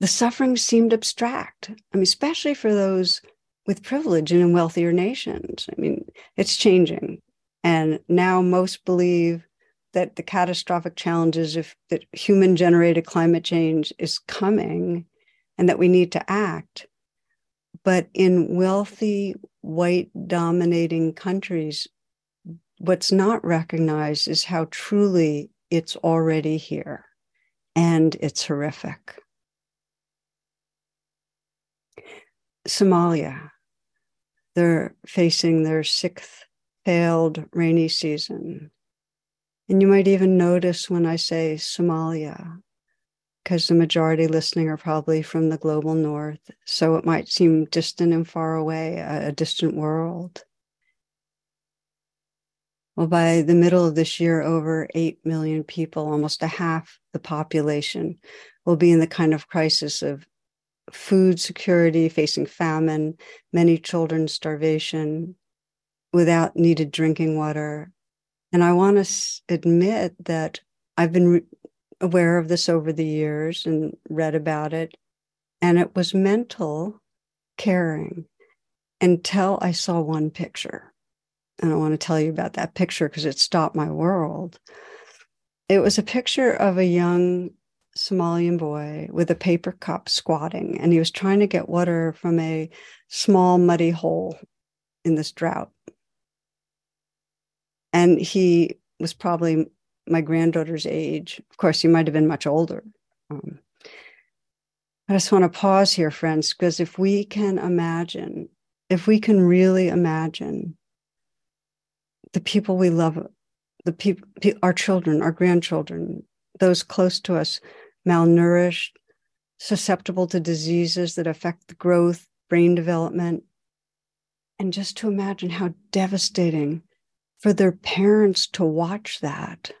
A: the suffering seemed abstract. I mean, especially for those with privilege and in wealthier nations. I mean, it's changing. And now most believe that the catastrophic challenges of that human generated climate change is coming and that we need to act. But in wealthy, white dominating countries, what's not recognized is how truly it's already here and it's horrific. Somalia, they're facing their sixth failed rainy season. And you might even notice when I say Somalia, because the majority listening are probably from the global north. So it might seem distant and far away, a, a distant world. Well, by the middle of this year, over 8 million people, almost a half the population, will be in the kind of crisis of food security, facing famine, many children starvation, without needed drinking water. And I want to admit that I've been aware of this over the years and read about it. And it was mental caring until I saw one picture. And I want to tell you about that picture because it stopped my world. It was a picture of a young Somalian boy with a paper cup squatting, and he was trying to get water from a small muddy hole in this drought. And he was probably my granddaughter's age. Of course, he might have been much older. Um, I just want to pause here, friends, because if we can imagine, if we can really imagine the people we love, the people, our children, our grandchildren, those close to us, malnourished, susceptible to diseases that affect the growth, brain development, and just to imagine how devastating for their parents to watch that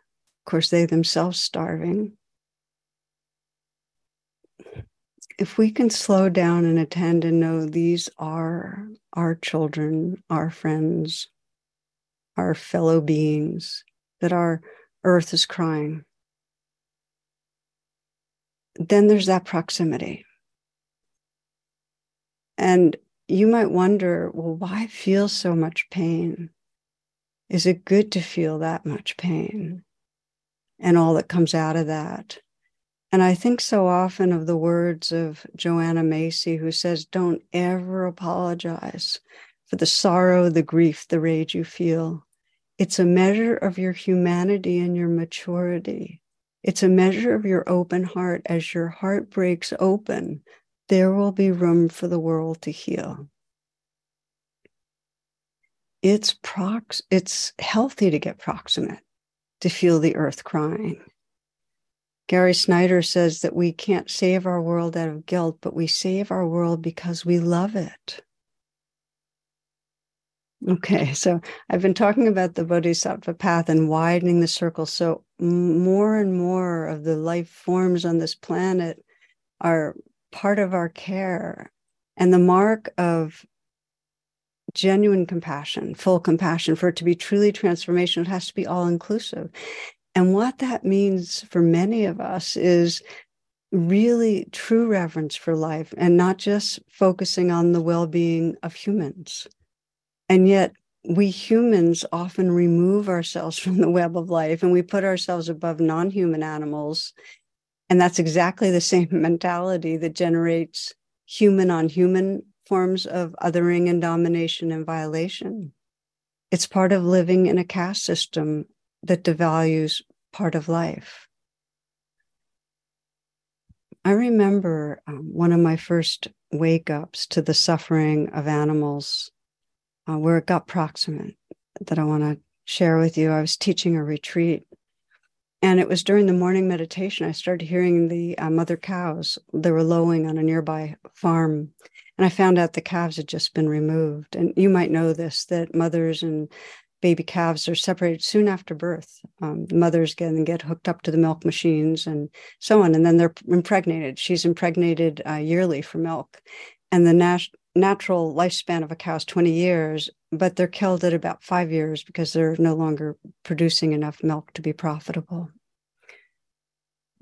A: of course, they themselves starving. If we can slow down and attend and know these are our children, our friends, our fellow beings, that our earth is crying, then there's that proximity. And you might wonder, well, why feel so much pain? Is it good to feel that much pain? And all that comes out of that. And I think so often of the words of Joanna Macy, who says, Don't ever apologize for the sorrow, the grief, the rage you feel. It's a measure of your humanity and your maturity It's a measure of your open heart. As your heart breaks open, there will be room for the world to heal. It's prox it's healthy to get proximate, to feel the earth crying. Gary Snyder says that we can't save our world out of guilt, but we save our world because we love it. Okay, so I've been talking about the Bodhisattva path and widening the circle. So more and more of the life forms on this planet are part of our care. And the mark of genuine compassion, full compassion, for it to be truly transformational, it has to be all inclusive. And what that means for many of us is really true reverence for life and not just focusing on the well being of humans. And yet, we humans often remove ourselves from the web of life and we put ourselves above non human animals. And that's exactly the same mentality that generates human on human forms of othering and domination and violation. It's part of living in a caste system that devalues part of life. I remember um, one of my first wake ups to the suffering of animals uh, where it got proximate that I want to share with you. I was teaching a retreat, and it was during the morning meditation I started hearing the uh, mother cows. They were lowing on a nearby farm. And I found out the calves had just been removed. And you might know this that mothers and baby calves are separated soon after birth. Um, the mothers get, get hooked up to the milk machines and so on. And then they're impregnated. She's impregnated uh, yearly for milk. And the nat- natural lifespan of a cow is 20 years, but they're killed at about five years because they're no longer producing enough milk to be profitable.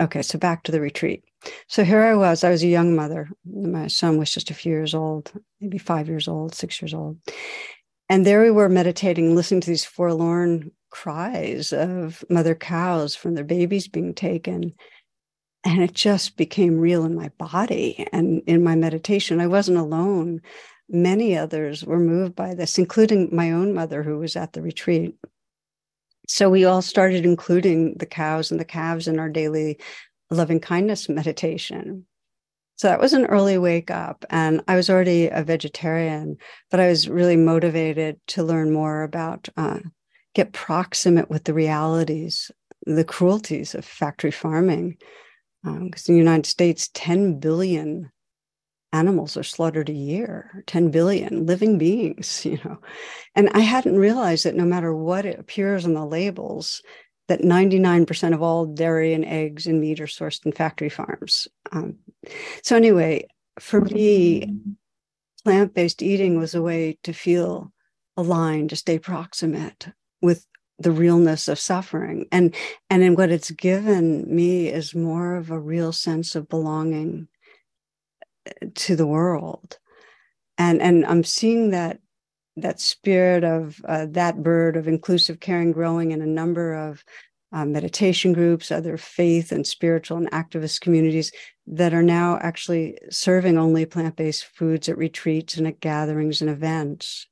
A: Okay, so back to the retreat. So here I was. I was a young mother. My son was just a few years old, maybe five years old, six years old. And there we were meditating, listening to these forlorn cries of mother cows from their babies being taken and it just became real in my body and in my meditation. I wasn't alone. Many others were moved by this, including my own mother, who was at the retreat. So we all started including the cows and the calves in our daily loving kindness meditation. So that was an early wake up. And I was already a vegetarian, but I was really motivated to learn more about, uh, get proximate with the realities, the cruelties of factory farming because um, in the United States, 10 billion animals are slaughtered a year 10 billion living beings you know. And i hadn't realized that no matter what it appears on the labels that 99% of all dairy and eggs and meat are sourced in factory farms. Um, so anyway for me plant-based eating was a way to feel aligned to stay proximate with the realness of suffering. And and in what it's given me is more of a real sense of belonging uh, to the world. And and i'm seeing that that spirit of uh, that bird of inclusive caring growing in a number of uh, meditation groups other faith and spiritual and activist communities that are now actually serving only plant-based foods at retreats and at gatherings and events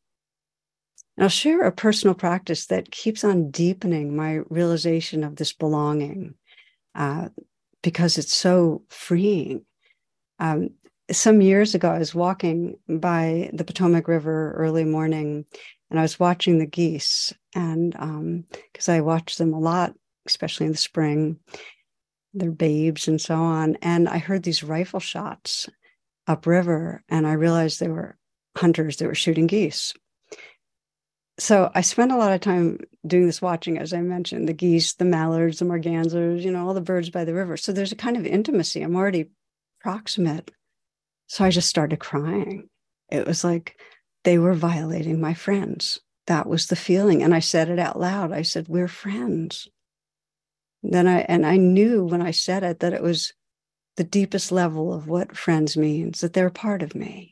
A: and I'll share a personal practice that keeps on deepening my realization of this belonging uh, because it's so freeing. Um, some years ago, I was walking by the Potomac River early morning and I was watching the geese. And because um, I watch them a lot, especially in the spring, they're babes and so on. And I heard these rifle shots upriver and I realized they were hunters that were shooting geese so I spent a lot of time doing this watching, as I mentioned, the geese, the mallards, the mergansers, you know, all the birds by the river. So there's a kind of intimacy. I'm already proximate. So I just started crying. It was like they were violating my friends. That was the feeling. And I said it out loud. I said, We're friends. Then I, and I knew when I said it that it was the deepest level of what friends means, that they're part of me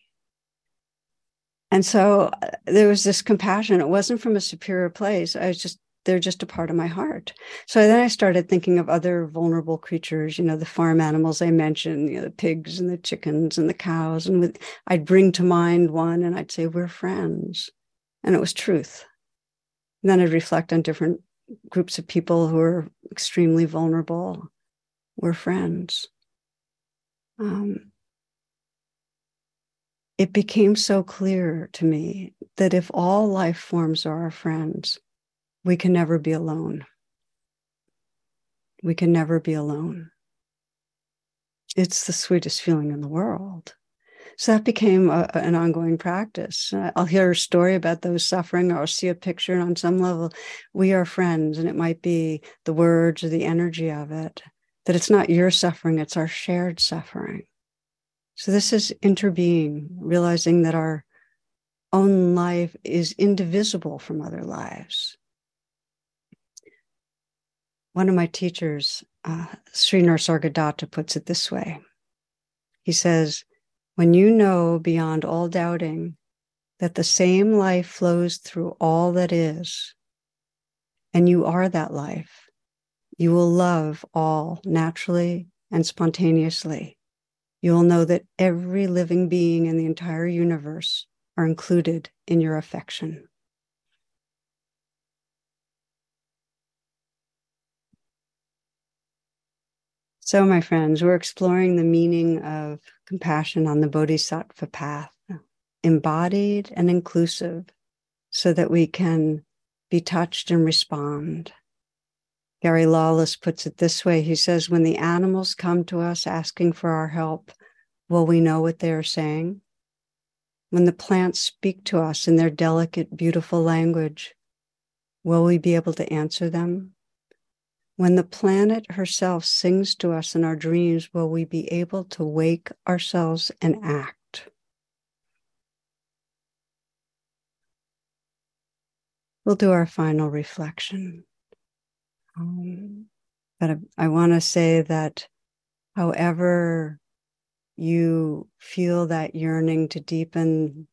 A: and so uh, there was this compassion. It wasn't from a superior place. I was just, they're just a part of my heart. So then I started thinking of other vulnerable creatures, you know, the farm animals I mentioned, you know, the pigs and the chickens and the cows. And with, I'd bring to mind one and I'd say, we're friends. And it was truth. And then I'd reflect on different groups of people who are extremely vulnerable we're friends. Um, it became so clear to me that if all life forms are our friends, we can never be alone. We can never be alone. It's the sweetest feeling in the world. So that became a, an ongoing practice. Uh, I'll hear a story about those suffering, or I'll see a picture, and on some level, we are friends, and it might be the words or the energy of it. That it's not your suffering, it's our shared suffering. So this is interbeing, realizing that our own life is indivisible from other lives. One of my teachers, uh, Sri Nisargadatta, puts it this way. He says, when you know beyond all doubting that the same life flows through all that is, and you are that life, you will love all naturally and spontaneously. You will know that every living being in the entire universe are included in your affection. So, my friends, we're exploring the meaning of compassion on the Bodhisattva path, embodied and inclusive, so that we can be touched and respond. Gary Lawless puts it this way He says, When the animals come to us asking for our help, will we know what they are saying? When the plants speak to us in their delicate, beautiful language, will we be able to answer them? When the planet herself sings to us in our dreams, will we be able to wake ourselves and act? We'll do our final reflection. Um, but I, I want to say that however you feel that yearning to deepen,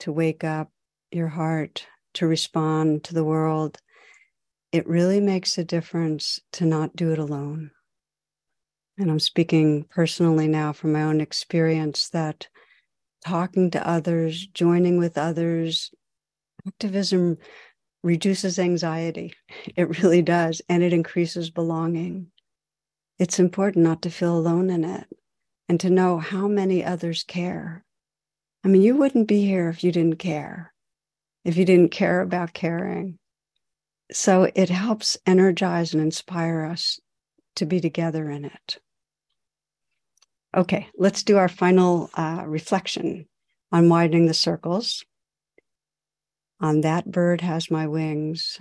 A: to wake up your heart, to respond to the world, it really makes a difference to not do it alone. And I'm speaking personally now from my own experience that talking to others, joining with others, activism reduces anxiety. It really does. And it increases belonging. It's important not to feel alone in it and to know how many others care. I mean, you wouldn't be here if you didn't care, if you didn't care about caring so it helps energize and inspire us to be together in it. Okay, let's do our final uh, reflection on widening the circles. On that bird has my wings.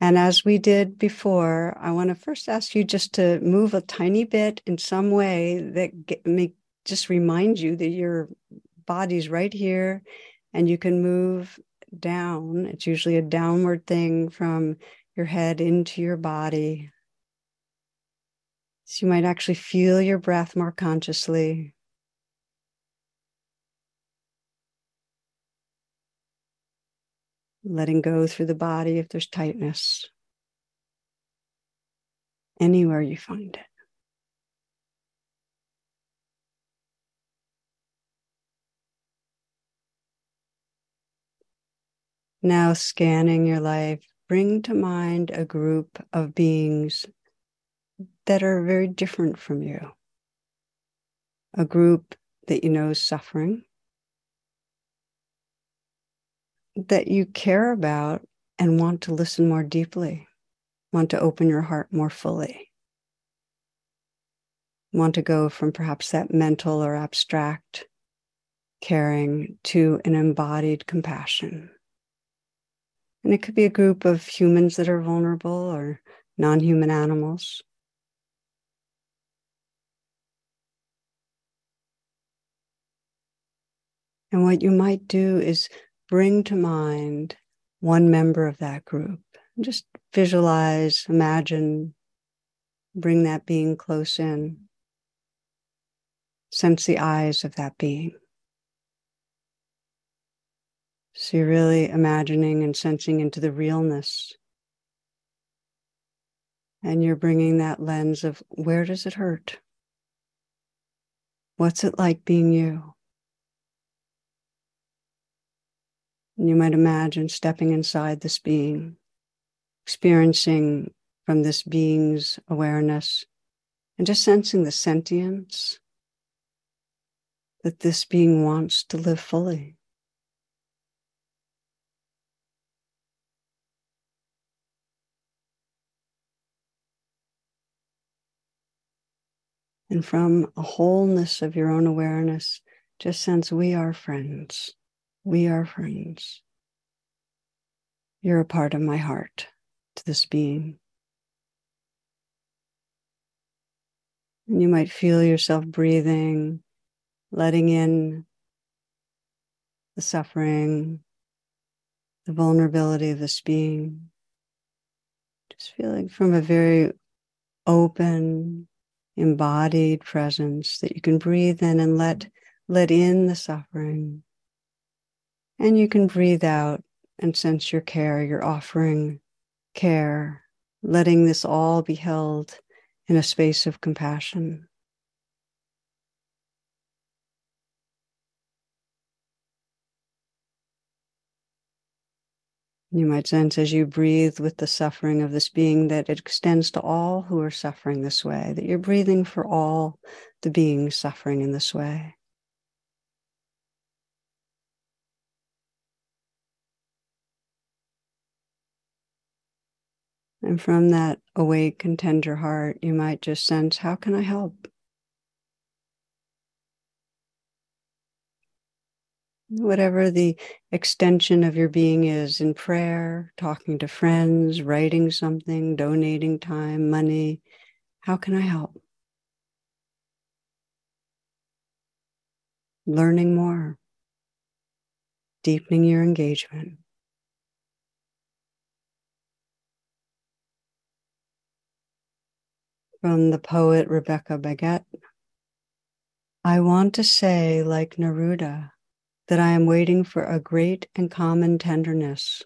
A: And as we did before, I want to first ask you just to move a tiny bit in some way that get, make just remind you that your body's right here and you can move down. It's usually a downward thing from your head into your body. So you might actually feel your breath more consciously. Letting go through the body if there's tightness. Anywhere you find it. Now, scanning your life, bring to mind a group of beings that are very different from you. A group that you know is suffering, that you care about and want to listen more deeply, want to open your heart more fully, want to go from perhaps that mental or abstract caring to an embodied compassion. And it could be a group of humans that are vulnerable or non human animals. And what you might do is bring to mind one member of that group. Just visualize, imagine, bring that being close in. Sense the eyes of that being. So you're really imagining and sensing into the realness. And you're bringing that lens of where does it hurt? What's it like being you? You might imagine stepping inside this being, experiencing from this being's awareness and just sensing the sentience that this being wants to live fully. And from a wholeness of your own awareness, just sense we are friends. We are friends. You're a part of my heart to this being. And you might feel yourself breathing, letting in the suffering, the vulnerability of this being. Just feeling from a very open, embodied presence that you can breathe in and let let in the suffering. And you can breathe out and sense your care, your offering care, letting this all be held in a space of compassion. You might sense as you breathe with the suffering of this being that it extends to all who are suffering this way, that you're breathing for all the beings suffering in this way. And from that awake and tender heart, you might just sense, how can I help? whatever the extension of your being is in prayer, talking to friends, writing something, donating time, money. How can I help? Learning more, deepening your engagement. From the poet Rebecca Baggett, I want to say, like Neruda, that I am waiting for a great and common tenderness,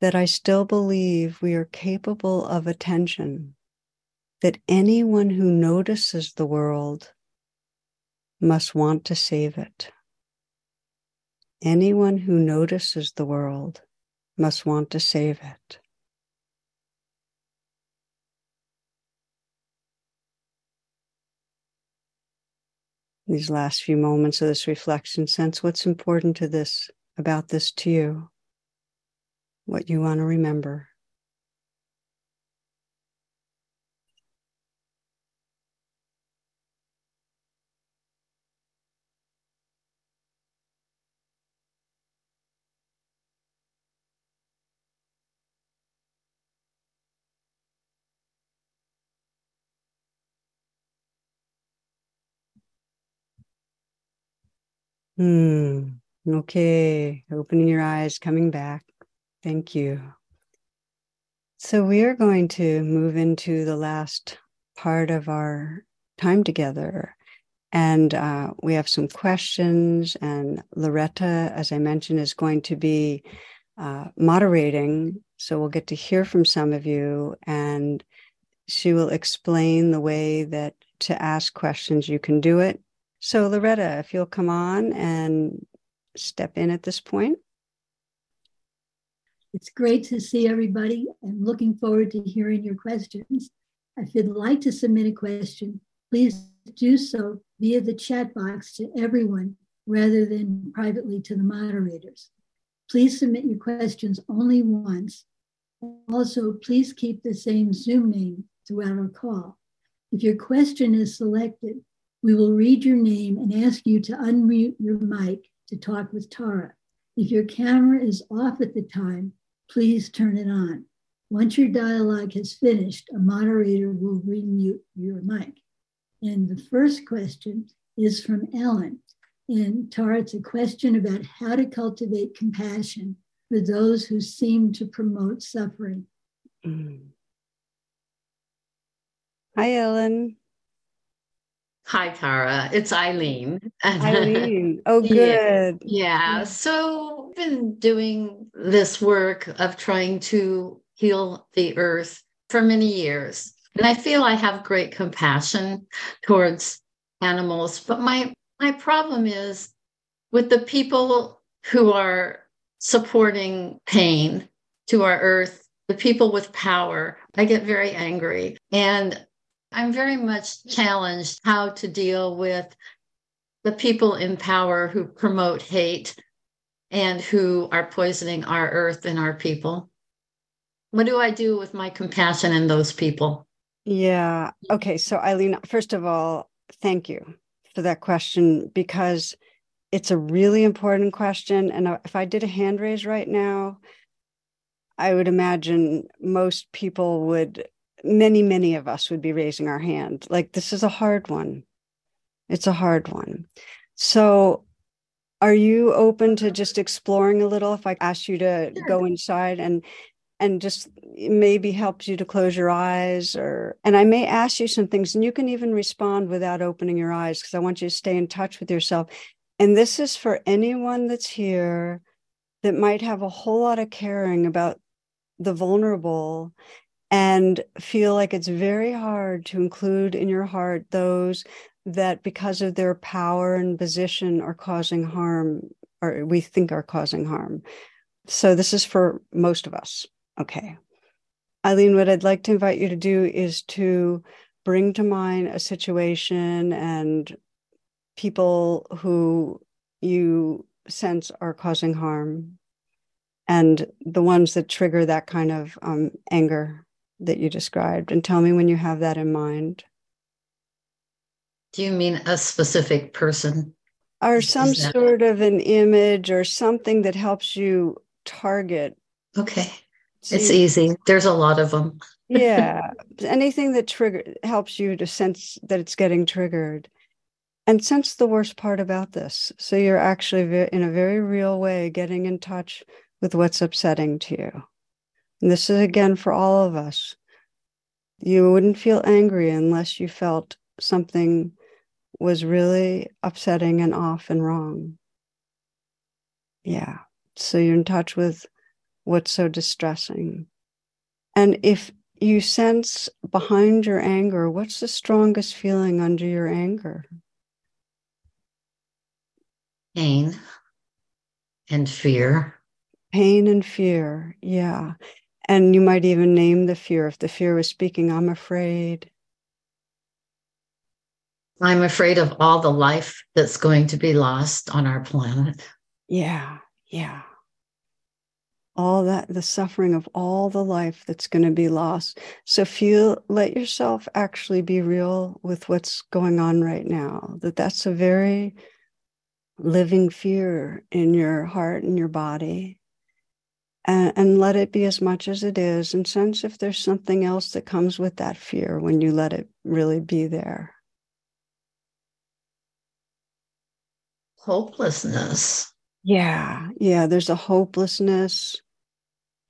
A: that I still believe we are capable of attention, that anyone who notices the world must want to save it. Anyone who notices the world must want to save it. These last few moments of this reflection, sense what's important to this, about this to you, what you want to remember. Hmm. Okay. Opening your eyes, coming back. Thank you. So we are going to move into the last part of our time together. And uh, we have some questions, and Loretta, as I mentioned, is going to be uh, moderating. So we'll get to hear from some of you, and she will explain the way that to ask questions. You can do it so, Loretta, if you'll come on and step in at this point.
B: It's great to see everybody and looking forward to hearing your questions. If you'd like to submit a question, please do so via the chat box to everyone rather than privately to the moderators. Please submit your questions only once. Also, please keep the same Zoom name throughout our call. If your question is selected, we will read your name and ask you to unmute your mic to talk with Tara. If your camera is off at the time, please turn it on. Once your dialogue has finished, a moderator will remute your mic. And the first question is from Ellen. And Tara, it's a question about how to cultivate compassion for those who seem to promote suffering. Mm.
A: Hi, Ellen.
C: Hi, Tara. It's Eileen.
A: Eileen. Oh, good.
C: Yeah. yeah. So, I've been doing this work of trying to heal the earth for many years. And I feel I have great compassion towards animals. But my, my problem is with the people who are supporting pain to our earth, the people with power, I get very angry. And I'm very much challenged how to deal with the people in power who promote hate and who are poisoning our earth and our people. What do I do with my compassion in those people?
A: Yeah. Okay. So, Eileen, first of all, thank you for that question because it's a really important question. And if I did a hand raise right now, I would imagine most people would, many, many of us would be raising our hand. Like, this is a hard one. It's a hard one. So, are you open to just exploring a little if I ask you to sure. go inside and and just maybe helps you to close your eyes or and I may ask you some things and you can even respond without opening your eyes because I want you to stay in touch with yourself. And this is for anyone that's here that might have a whole lot of caring about the vulnerable and feel like it's very hard to include in your heart those that because of their power and position are causing harm or we think are causing harm. So this is for most of us. Okay. Eileen, what I'd like to invite you to do is to bring to mind a situation and people who you sense are causing harm and the ones that trigger that kind of um, anger that you described. And tell me when you have that in mind.
C: Do you mean a specific person?
A: Or some that... sort of an image or something that helps you target.
C: Okay. It's easy. There's a lot of them.
A: yeah. Anything that trigger helps you to sense that it's getting triggered and sense the worst part about this. So you're actually in a very real way getting in touch with what's upsetting to you. And this is again for all of us. You wouldn't feel angry unless you felt something was really upsetting and off and wrong. Yeah. So you're in touch with what's so distressing. And if you sense behind your anger, what's the strongest feeling under your anger?
C: Pain and fear.
A: Pain and fear, yeah. And you might even name the fear. If the fear was speaking, I'm afraid.
C: I'm afraid of all the life that's going to be lost on our planet.
A: Yeah, yeah all that the suffering of all the life that's going to be lost so feel let yourself actually be real with what's going on right now that that's a very living fear in your heart and your body and, and let it be as much as it is and sense if there's something else that comes with that fear when you let it really be there
C: hopelessness
A: yeah, yeah, there's a hopelessness.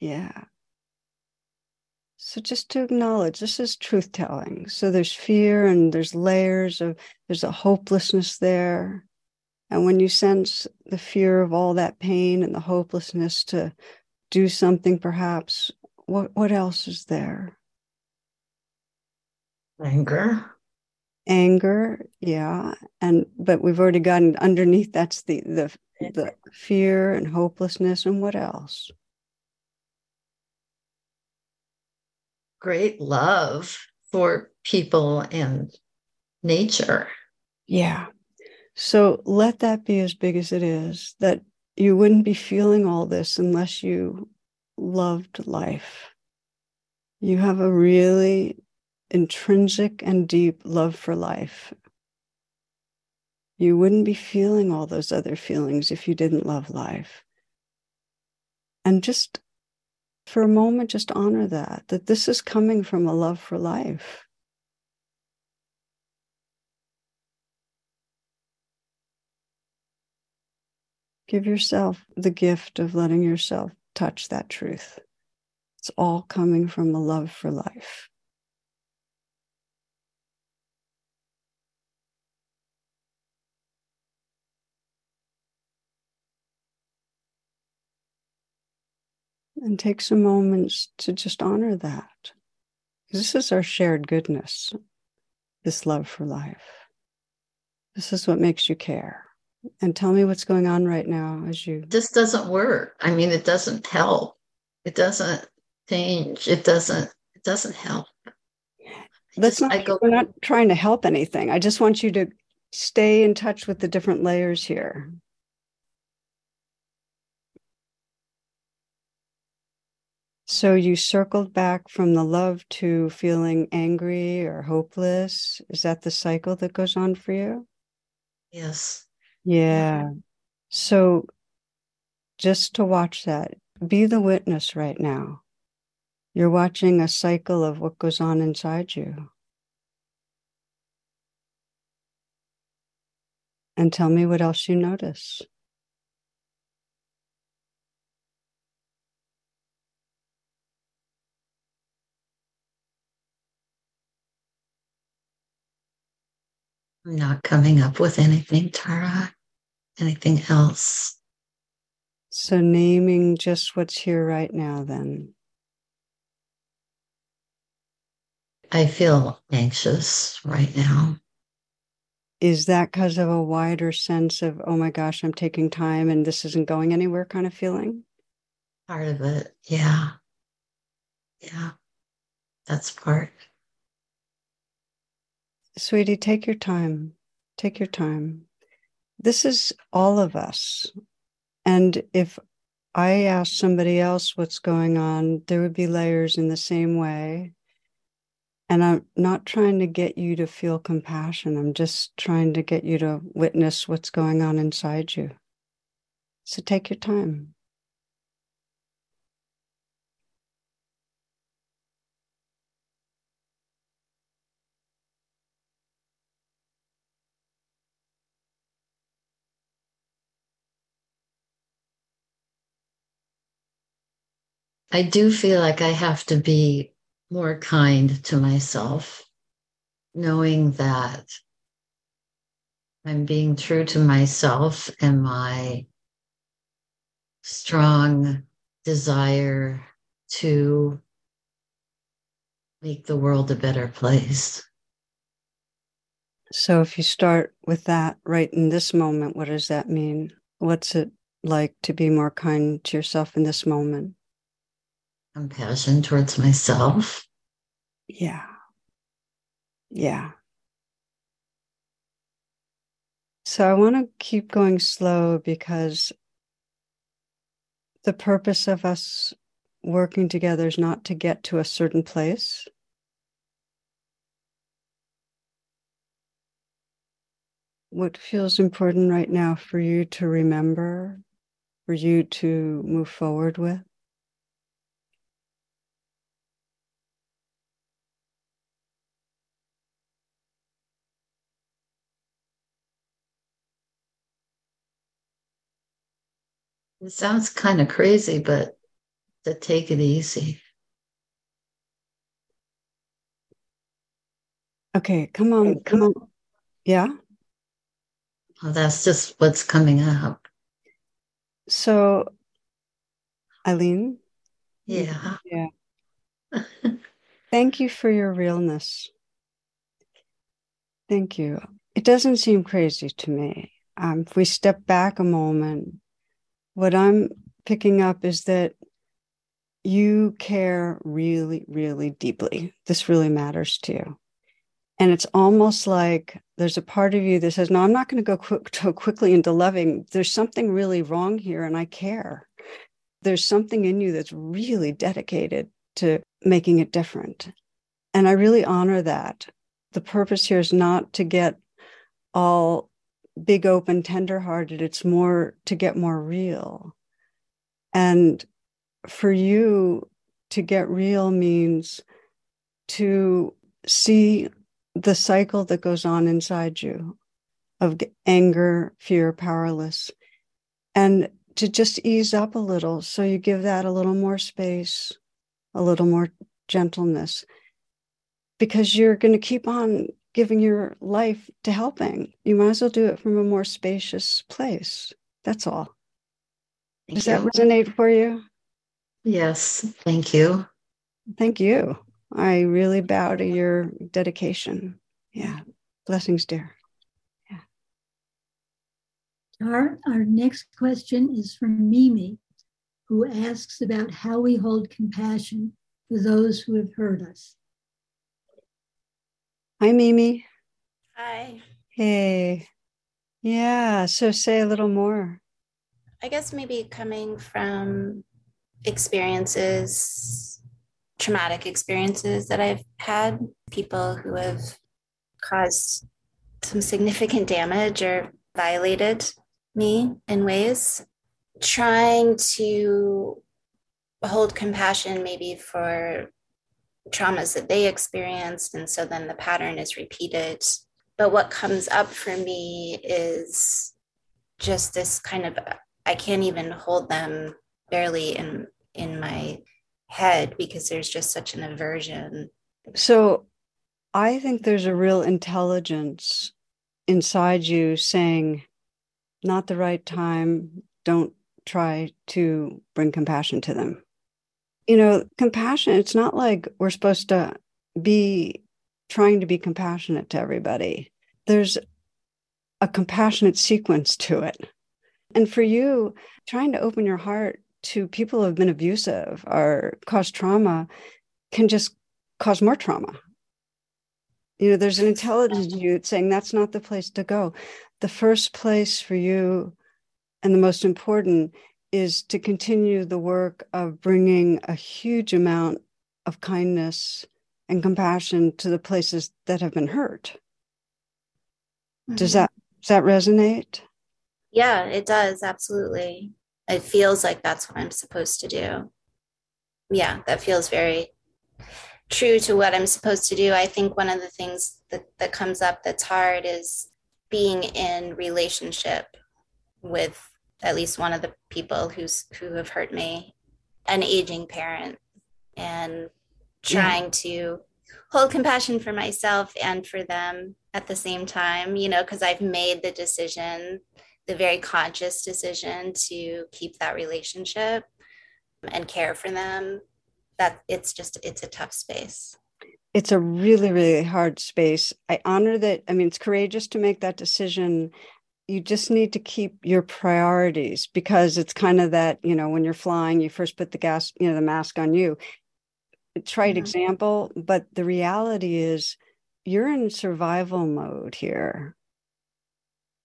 A: Yeah. So just to acknowledge this is truth telling. So there's fear and there's layers of there's a hopelessness there. And when you sense the fear of all that pain and the hopelessness to do something perhaps, what what else is there?
C: Anger.
A: Anger yeah and but we've already gotten underneath that's the the the fear and hopelessness and what else?
C: Great love for people and nature.
A: Yeah. So let that be as big as it is that you wouldn't be feeling all this unless you loved life you have a really intrinsic and deep love for life. You wouldn't be feeling all those other feelings if you didn't love life. And just for a moment, just honor that, that this is coming from a love for life. Give yourself the gift of letting yourself touch that truth. It's all coming from a love for life. and take some moments to just honor that. This is our shared goodness, this love for life. This is what makes you care. And tell me what's going on right now as you.
C: This doesn't work. I mean, it doesn't help. It doesn't change. It doesn't. It doesn't help.
A: Let's not, I go, we're not trying to help anything. I just want you to stay in touch with the different layers here. So you circled back from the love to feeling angry or hopeless. Is that the cycle that goes on for you?
C: Yes.
A: Yeah. So just to watch that, be the witness right now. You're watching a cycle of what goes on inside you. And tell me what else you notice.
C: I'm not coming up with anything, Tara. Anything else?
A: So, naming just what's here right now, then.
C: I feel anxious right now.
A: Is that because of a wider sense of, oh my gosh, I'm taking time and this isn't going anywhere kind of feeling?
C: Part of it. Yeah. Yeah. That's part.
A: Sweetie, take your time. Take your time. This is all of us. And if I asked somebody else what's going on, there would be layers in the same way. And I'm not trying to get you to feel compassion. I'm just trying to get you to witness what's going on inside you. So take your time.
C: I do feel like I have to be more kind to myself, knowing that I'm being true to myself and my strong desire to make the world a better place.
A: So, if you start with that right in this moment, what does that mean? What's it like to be more kind to yourself in this moment?
C: Compassion towards myself.
A: Yeah. Yeah. So I want to keep going slow because the purpose of us working together is not to get to a certain place. What feels important right now for you to remember, for you to move forward with?
C: It sounds kind of crazy, but to take it easy.
A: Okay, come on, come on. Yeah.
C: Well, that's just what's coming up.
A: So, Eileen?
C: Yeah.
A: Yeah. Thank you for your realness. Thank you. It doesn't seem crazy to me. Um, if we step back a moment what I'm picking up is that you care really, really deeply. This really matters to you. And it's almost like there's a part of you that says, No, I'm not going to go quick, so quickly into loving. There's something really wrong here, and I care. There's something in you that's really dedicated to making it different. And I really honor that. The purpose here is not to get all big open tenderhearted it's more to get more real. And for you to get real means to see the cycle that goes on inside you of anger fear powerless and to just ease up a little. So you give that a little more space a little more gentleness because you're going to keep on giving your life to helping. You might as well do it from a more spacious place. That's all. Thank Does you. that resonate for you?
C: Yes. Thank you.
A: Thank you. I really bow to your dedication. Yeah. Blessings, dear. Yeah.
B: Our, our next question is from Mimi, who asks about how we hold compassion for those who have hurt us.
A: Hi, Mimi.
D: Hi.
A: Hey. Yeah. So say a little more.
D: I guess maybe coming from experiences, traumatic experiences that I've had, people who have caused some significant damage or violated me in ways, trying to hold compassion maybe for traumas that they experienced. And so then the pattern is repeated. But what comes up for me is just this kind of I can't even hold them barely in in my head because there's just such an aversion.
A: So I think there's a real intelligence inside you saying, not the right time, don't try to bring compassion to them. You know, compassion, it's not like we're supposed to be trying to be compassionate to everybody. There's a compassionate sequence to it. And for you, trying to open your heart to people who have been abusive or caused trauma can just cause more trauma. You know, there's an intelligence in you saying that's not the place to go. The first place for you, and the most important, is to continue the work of bringing a huge amount of kindness and compassion to the places that have been hurt. Mm-hmm. Does that does that resonate?
D: Yeah, it does. Absolutely. It feels like that's what I'm supposed to do. Yeah, that feels very true to what I'm supposed to do. I think one of the things that, that comes up that's hard is being in relationship with at least one of the people who's who have hurt me, an aging parent, and trying yeah. to hold compassion for myself and for them at the same time, you know, because I've made the decision the very conscious decision to keep that relationship and care for them that it's just it's a tough space
A: it's a really really hard space i honor that i mean it's courageous to make that decision you just need to keep your priorities because it's kind of that you know when you're flying you first put the gas you know the mask on you. Trite mm-hmm. example but the reality is you're in survival mode here.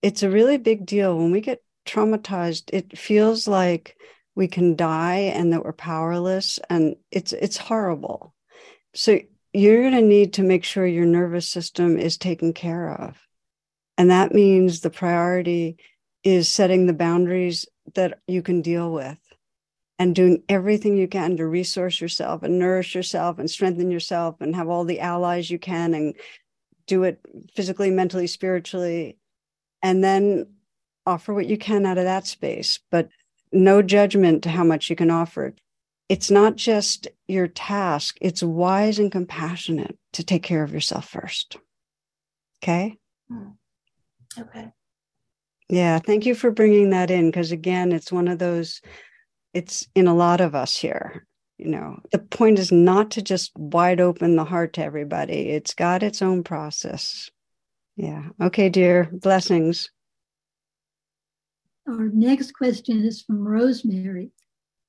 A: It's a really big deal. When we get traumatized it feels like we can die and that we're powerless and it's it's horrible. So you're going to need to make sure your nervous system is taken care of and that means the priority is setting the boundaries that you can deal with and doing everything you can to resource yourself and nourish yourself and strengthen yourself and have all the allies you can and do it physically mentally spiritually and then offer what you can out of that space, but no judgment to how much you can offer. It's not just your task, it's wise and compassionate to take care of yourself first. Okay?
D: Hmm. Okay.
A: Yeah, thank you for bringing that in because again, it's one of those it's in a lot of us here. You know, the point is not to just wide open the heart to everybody. It's got its own process. Yeah. Okay, dear. Blessings.
B: Our next question is from Rosemary,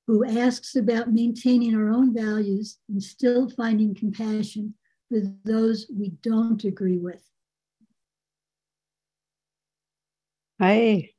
B: who asks about maintaining our own values and still finding compassion for those we don't agree with.
A: Hi.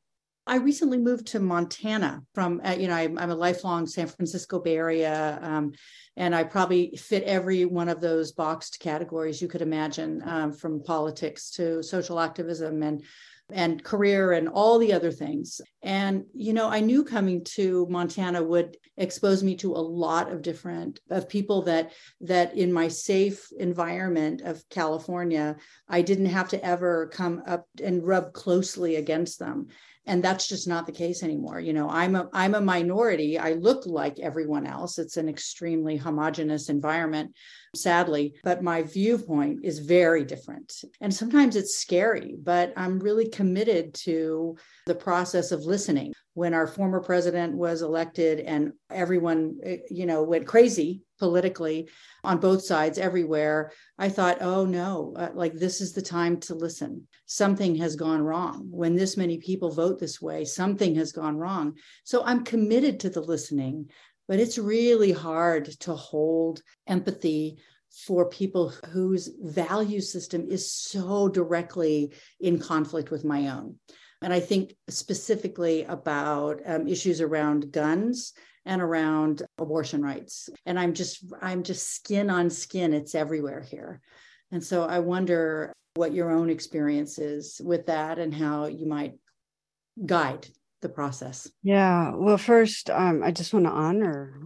E: I recently moved to Montana from, uh, you know, I'm, I'm, a lifelong San Francisco Bay Area, um, and I probably fit every one of those boxed categories you could imagine, um, from politics to social activism and and career and all the other things. And you know, I knew coming to Montana would expose me to a lot of different of people that that in my safe environment of California, I didn't have to ever come up and rub closely against them. And that's just not the case anymore. You know i'm a i'm a minority. I look like everyone else. It's an extremely homogenous environment sadly but my viewpoint is very different. And sometimes it's scary but i'm really committed to the process of listening. When our former president was elected and everyone eh, you know went crazy politically on both sides everywhere i thought oh no uh, like this is the time to listen. Something has gone wrong. When this many people vote this way something has gone wrong. So i'm committed to the listening but it's really hard to hold empathy for people whose value system is so directly in conflict with my own. And I think specifically about um, issues around guns and around abortion rights. And I'm just, I'm just skin on skin. It's everywhere here. And so I wonder what your own experience is with that and how you might guide the process.
A: Yeah. Well, first, um, I just want to honor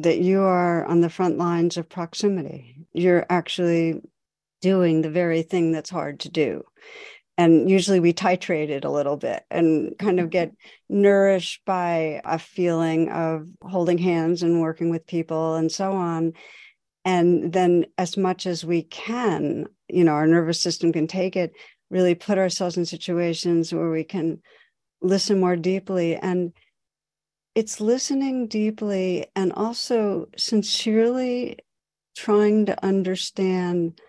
A: that you are on the front lines of proximity. You're actually doing the very thing that's hard to do. And usually we titrate it a little bit and kind of get nourished by a feeling of holding hands and working with people and so on. And then, as much as we can, you know, our nervous system can take it, really put ourselves in situations where we can listen more deeply. And it's listening deeply and also sincerely trying to understand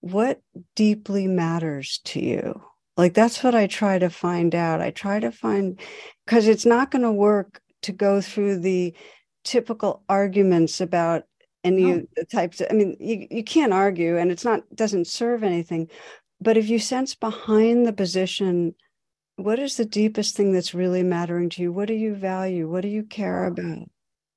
A: what deeply matters to you. Like that's what I try to find out. I try to find because it's not going to work to go through the typical arguments about any of the types of, I mean, you, you can't argue and it's not doesn't serve anything. But if you sense behind the position what is the deepest thing that's really mattering to you? What do you value? What do you care about?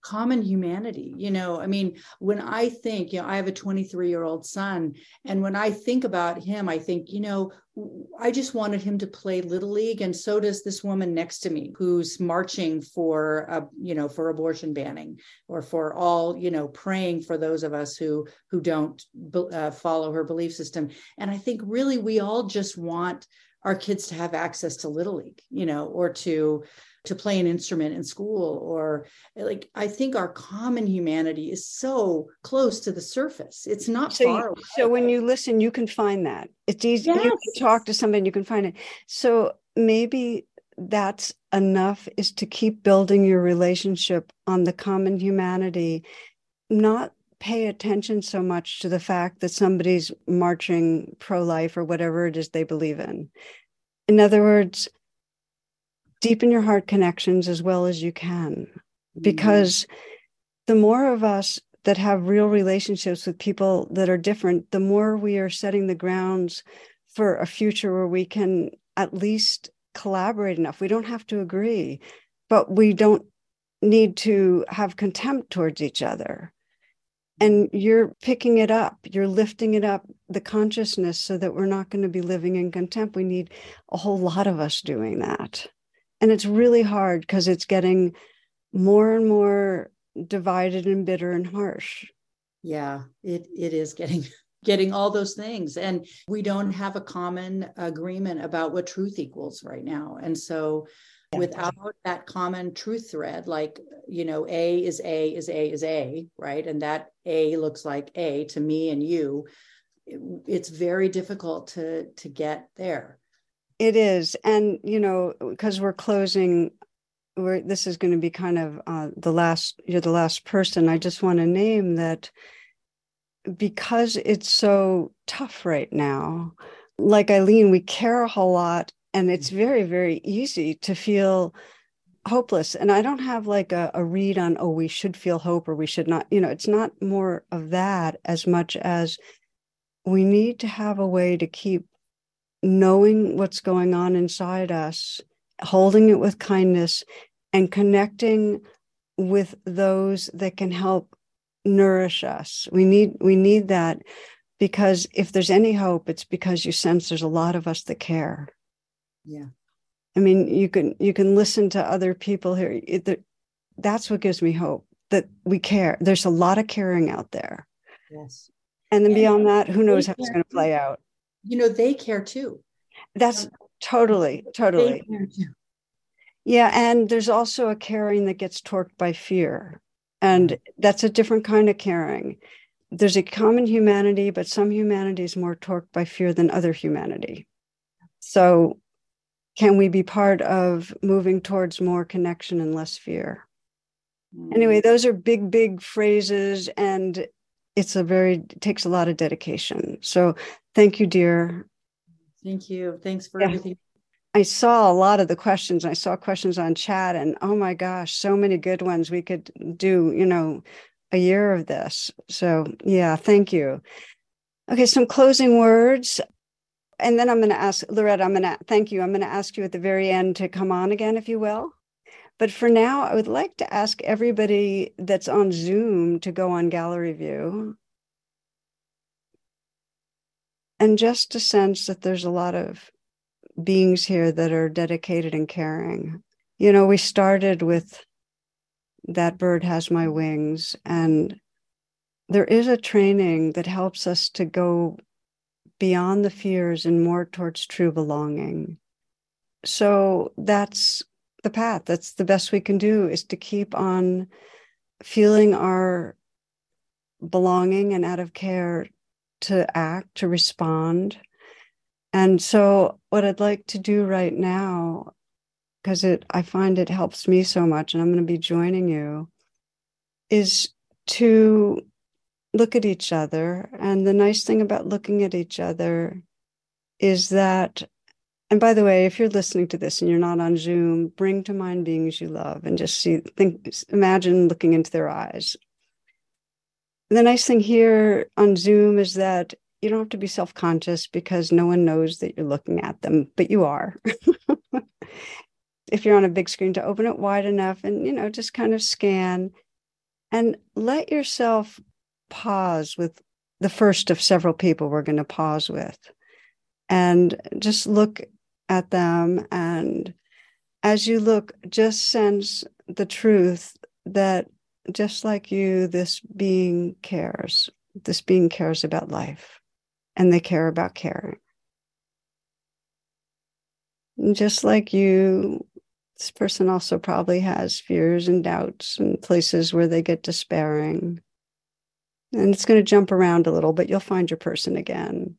E: common humanity you know i mean when i think you know i have a 23 year old son and when i think about him i think you know i just wanted him to play little league and so does this woman next to me who's marching for a you know for abortion banning or for all you know praying for those of us who who don't uh, follow her belief system and i think really we all just want our kids to have access to little league you know or to to play an instrument in school or like i think our common humanity is so close to the surface it's not
A: so
E: far away.
A: so when you listen you can find that it's easy yes. you can talk to somebody you can find it so maybe that's enough is to keep building your relationship on the common humanity not pay attention so much to the fact that somebody's marching pro life or whatever it is they believe in. In other words, deepen your heart connections as well as you can, mm-hmm. because the more of us that have real relationships with people that are different, the more we are setting the grounds for a future where we can at least collaborate enough. We don't have to agree, but we don't need to have contempt towards each other and you're picking it up you're lifting it up the consciousness so that we're not going to be living in contempt. We need a whole lot of us doing that. And it's really hard because it's getting more and more divided and bitter and harsh.
E: Yeah it it is getting getting all those things. And we don't have a common agreement about what truth equals right now. And so without that common truth thread like you know a is a is a is a right? And that a looks like a to me and you. It's very difficult to to get there.
A: It is. And you know because we're closing we're this is going to be kind of uh, the last you're the last person. I just want to name that because it's so tough right now like eileen we care a whole lot and it's very very easy to feel hopeless. And i don't have like a, a, read on oh we should feel hope or we should not you know it's not more of that as much as we need to have a way to keep knowing what's going on inside us holding it with kindness and connecting with those that can help nourish us. We need we need that because if there's any hope it's because you sense there's a lot of us that care
E: yeah.
A: I mean you can you can listen to other people here. It, that's what gives me hope that we care. There's a lot of caring out there.
E: Yes.
A: And then and beyond that who knows how it's going to play out.
E: You know they care too.
A: That's um, totally totally. yeah and there's also a caring that gets torqued by fear. And that's a different kind of caring. There's a common humanity but some humanity is more torqued by fear than other humanity. So can we be part of moving towards more connection and less fear mm. anyway those are big big phrases and it's a very it takes a lot of dedication so thank you dear
E: thank you thanks for yeah. everything
A: I saw a lot of the questions. I saw questions on chat, and oh my gosh, so many good ones. We could do, you know, a year of this. So, yeah, thank you. Okay, some closing words. And then I'm going to ask Loretta, I'm going to thank you. I'm going to ask you at the very end to come on again, if you will. But for now, I would like to ask everybody that's on Zoom to go on gallery view. And just to sense that there's a lot of beings here that are dedicated and caring. You know, we started with that bird has my wings, and there is a training that helps us to go beyond the fears and more towards true belonging. So that's the path. That's the best we can do is to keep on feeling our belonging and out of care to act, to respond. And so, what I'd like to do right now, because it I find it helps me so much, and I'm going to be joining you, is to look at each other. And the nice thing about looking at each other is that, and by the way, if you're listening to this and you're not on Zoom, bring to mind beings you love and just see, think, imagine looking into their eyes. the nice thing here on Zoom is that you don't have to be self conscious because no one knows that you're looking at them, but you are. if you're on a big screen, to open it wide enough and, you know, just kind of scan and let yourself pause with the first of several people we're going to pause with. And just look at them and as you look just sense the truth that just like you this being cares this being cares about life and they care about caring. Just like you this person also probably has fears and doubts and places where they get despairing and it's going to jump around a little, but you'll find your person again.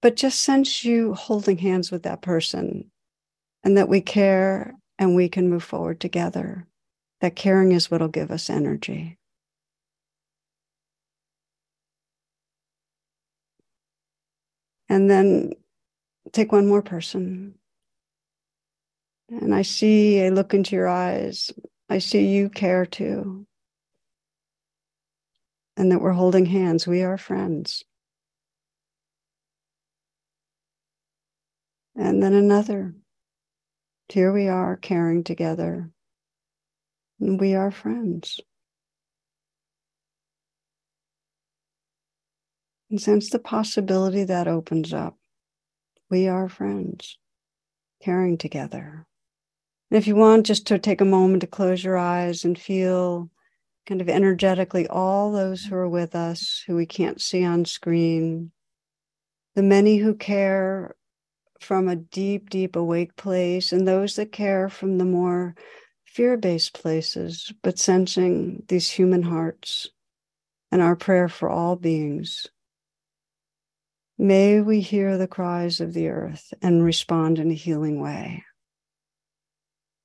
A: But just sense you holding hands with that person and that we care and we can move forward together. That caring is what'll give us energy. And then take one more person. And I see, I look into your eyes. I see you care too and that we're holding hands. We are friends. And then another. Here we are caring together. And we are friends. And sense the possibility that opens up. We are friends, caring together. And if you want just to take a moment to close your eyes and feel kind of energetically all those who are with us who we can't see on screen, the many who care from a deep, deep awake place, and those that care from the more fear based places, but sensing these human hearts and our prayer for all beings. May we hear the cries of the earth and respond in a healing way.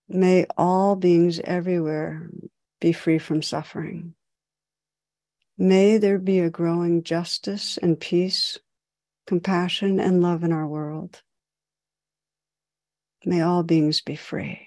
A: May all beings everywhere be free from suffering. May there be a growing justice and peace, compassion and love in our world. May all beings be free.